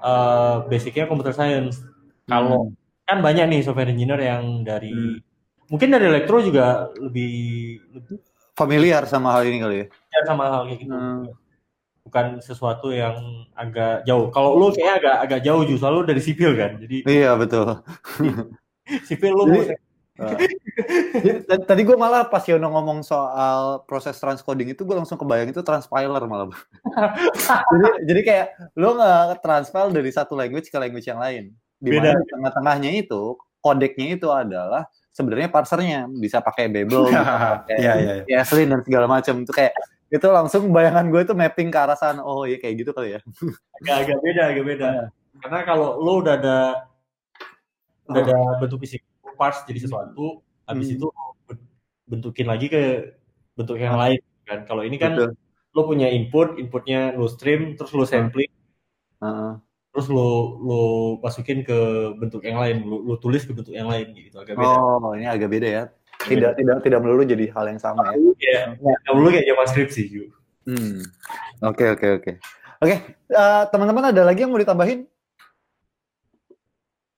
E: eh, basicnya computer science kalau
A: Hmm.
E: Kan banyak nih software engineer yang dari
A: Hmm.
E: mungkin dari elektro juga lebih lebih
A: familiar sama hal ini kali ya.
E: sama hal kayak gitu
A: Hmm.
E: bukan sesuatu yang agak jauh kalau lu kayak agak agak jauh justru lu dari sipil kan jadi
A: Iya betul.
E: sipil lu
A: Jadi- Jadi, t- tadi gue malah pas Yono ngomong soal proses transcoding itu gue langsung kebayang itu transpiler malah. Jadi jadi kayak lo nggak transpile dari satu language ke language yang lain. Di
E: Beda.
A: mana tengah-tengahnya itu kodeknya itu adalah sebenarnya parsernya bisa pakai Babel, bisa pakai
B: Iya, iya, iya.
A: Yaslin dan segala macam itu kayak itu langsung bayangan gue itu mapping ke arah sana. Oh iya kayak gitu kali ya.
E: agak-agak beda, agak beda. Karena kalau lo udah ada udah ada bentuk fisik parts jadi sesuatu, habis
A: Hmm.
E: itu bentukin lagi ke bentuk yang lain kan. Kalau ini kan
A: Betul.
E: lo punya input, inputnya lo stream, terus lo sampling,
A: Heeh.
E: Terus lo lo masukin ke bentuk yang lain, lo, lo tulis ke bentuk yang lain gitu, agak beda.
A: Oh ini agak beda ya. Tidak tidak tidak melulu jadi hal yang sama ya.
E: Kayak nggak perlu kayak zaman skripsi Ju.
A: Hmm. Oke oke oke. Oke, eh, teman-teman ada lagi yang mau ditambahin?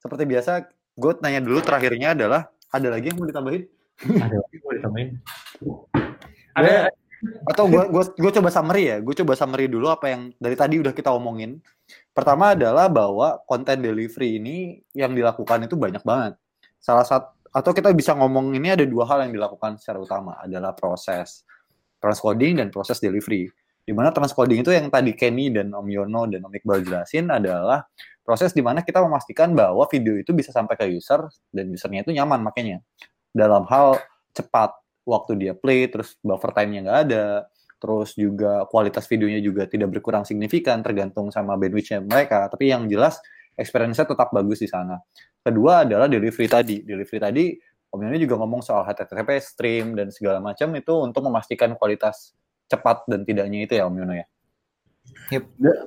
A: Seperti biasa, gue tanya dulu terakhirnya adalah ada lagi yang mau ditambahin?
E: Ada lagi mau ditambahin?
A: Ada atau gue gue gue coba summary ya, gue coba summary dulu apa yang dari tadi udah kita omongin. Pertama adalah bahwa content delivery ini yang dilakukan itu banyak banget. Salah satu atau kita bisa ngomong ini ada dua hal yang dilakukan secara utama adalah proses transcoding dan proses delivery. Di mana transcoding itu yang tadi Kenny dan Om Yono dan Om Iqbal jelasin adalah proses di mana kita memastikan bahwa video itu bisa sampai ke user dan usernya itu nyaman makanya dalam hal cepat waktu dia play terus buffer time-nya nggak ada terus juga kualitas videonya juga tidak berkurang signifikan tergantung sama bandwidth-nya mereka. Tapi yang jelas experience-nya tetap bagus di sana. Kedua adalah delivery tadi. Delivery tadi Om juga ngomong soal HTTP stream dan segala macam itu untuk memastikan kualitas cepat dan tidaknya itu ya Om Yono ya?
B: Yep.
A: Da-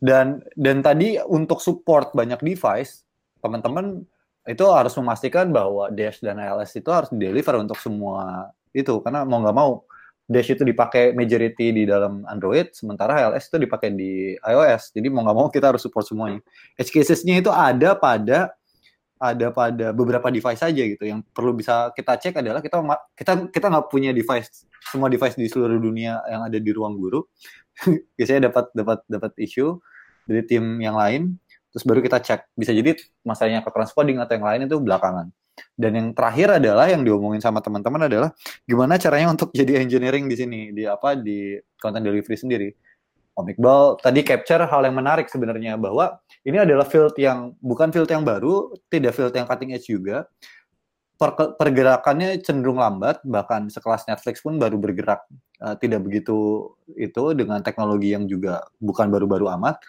A: dan dan tadi untuk support banyak device teman-teman itu harus memastikan bahwa Dash dan iOS itu harus deliver untuk semua itu. Karena mau nggak mau Dash itu dipakai majority di dalam Android sementara iOS itu dipakai di iOS. Jadi mau nggak mau kita harus support semuanya. Edge casesnya itu ada pada ada pada beberapa device saja gitu. Yang perlu bisa kita cek adalah kita kita kita nggak punya device semua device di seluruh dunia yang ada di ruang guru. Biasanya dapat dapat dapat isu dari tim yang lain terus baru kita cek. Bisa jadi masalahnya ke transcoding atau yang lain itu belakangan dan yang terakhir adalah yang diomongin sama teman-teman adalah gimana caranya untuk jadi engineering di sini di apa di content delivery sendiri. Om Iqbal tadi capture hal yang menarik sebenarnya bahwa ini adalah field yang bukan field yang baru tidak field yang cutting edge juga. Per- pergerakannya cenderung lambat bahkan sekelas Netflix pun baru bergerak eh, tidak begitu itu dengan teknologi yang juga bukan baru-baru amat.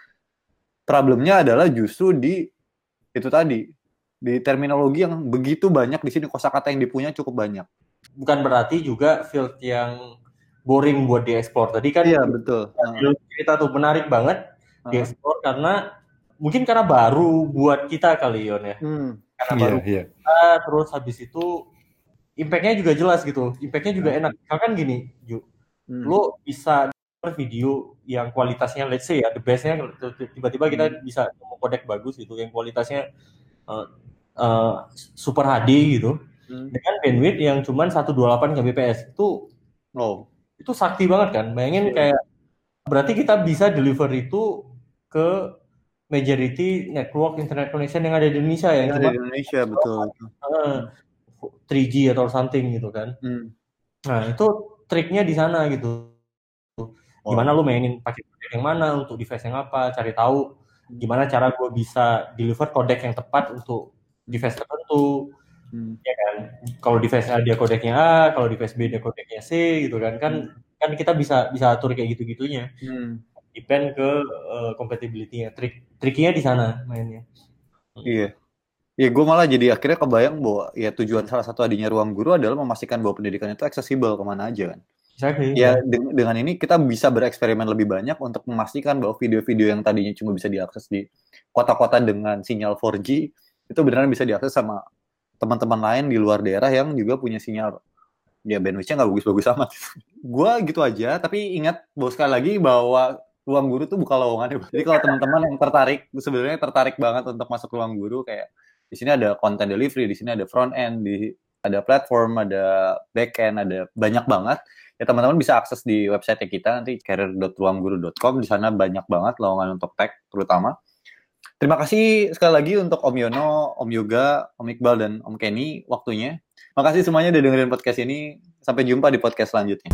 A: Problemnya adalah justru di itu tadi di terminologi yang begitu banyak di sini kosakata yang dipunya cukup banyak.
E: Bukan berarti juga field yang boring buat dieksplor. Tadi kan
A: Iya betul.
E: Lu cerita tuh menarik banget
A: Heeh.
E: dieksplor karena mungkin karena baru buat kita kali Yon ya.
A: Hmm.
E: Karena
B: Iya,
E: baru
B: iya.
E: kita, terus habis itu impact-nya juga jelas gitu. Impact-nya juga enak. Misalkan gini, Ju,
A: Hmm.
E: lo bisa video yang kualitasnya let's say ya the bestnya tiba-tiba kita bisa nemu kodek bagus gitu yang kualitasnya uh, uh, super HD gitu
A: Hmm.
E: dengan bandwidth yang cuman 128 kbps itu
A: Oh.
E: itu sakti banget kan bayangin kayak berarti kita bisa deliver itu ke majority network internet connection yang ada di Indonesia yang
A: Yang ada di Indonesia betul.
E: uh, 3G atau something gitu kan
A: Hmm.
E: nah itu triknya di sana gitu gimana lu mainin pakai yang mana untuk device yang apa cari tahu gimana cara gue bisa deliver kodek yang tepat untuk device tertentu
A: Hmm.
E: ya kan kalau device A dia kodeknya A kalau device B dia kodeknya C gitu kan kan kan kita bisa bisa atur kayak gitu gitunya
A: Hmm.
E: depend ke uh, compatibility-nya trik triknya di sana mainnya
A: Iya. Ya gue malah jadi akhirnya kebayang bahwa ya tujuan salah satu adanya ruang guru adalah memastikan bahwa pendidikan itu aksesibel ke mana aja kan.
E: Exactly
A: Ya deng- dengan ini kita bisa bereksperimen lebih banyak untuk memastikan bahwa video-video yang tadinya cuma bisa diakses di kota-kota dengan sinyal 4G itu beneran bisa diakses sama teman-teman lain di luar daerah yang juga punya sinyal ya bandwidth-nya nggak bagus-bagus amat. Gua gitu aja, tapi ingat bahwa sekali lagi bahwa ruang guru tuh buka lowongan. Jadi kalau teman-teman yang tertarik, sebenarnya tertarik banget untuk masuk ruang guru kayak di sini ada content delivery, di sini ada front end, di ada platform, ada back end, ada banyak banget. Ya teman-teman bisa akses di website kita nanti career.ruangguru.com di sana banyak banget lowongan untuk tech terutama. Terima kasih sekali lagi untuk Om Yono, Om Yoga, Om Iqbal, dan Om Kenny waktunya. Makasih semuanya udah dengerin podcast ini. Sampai jumpa di podcast selanjutnya.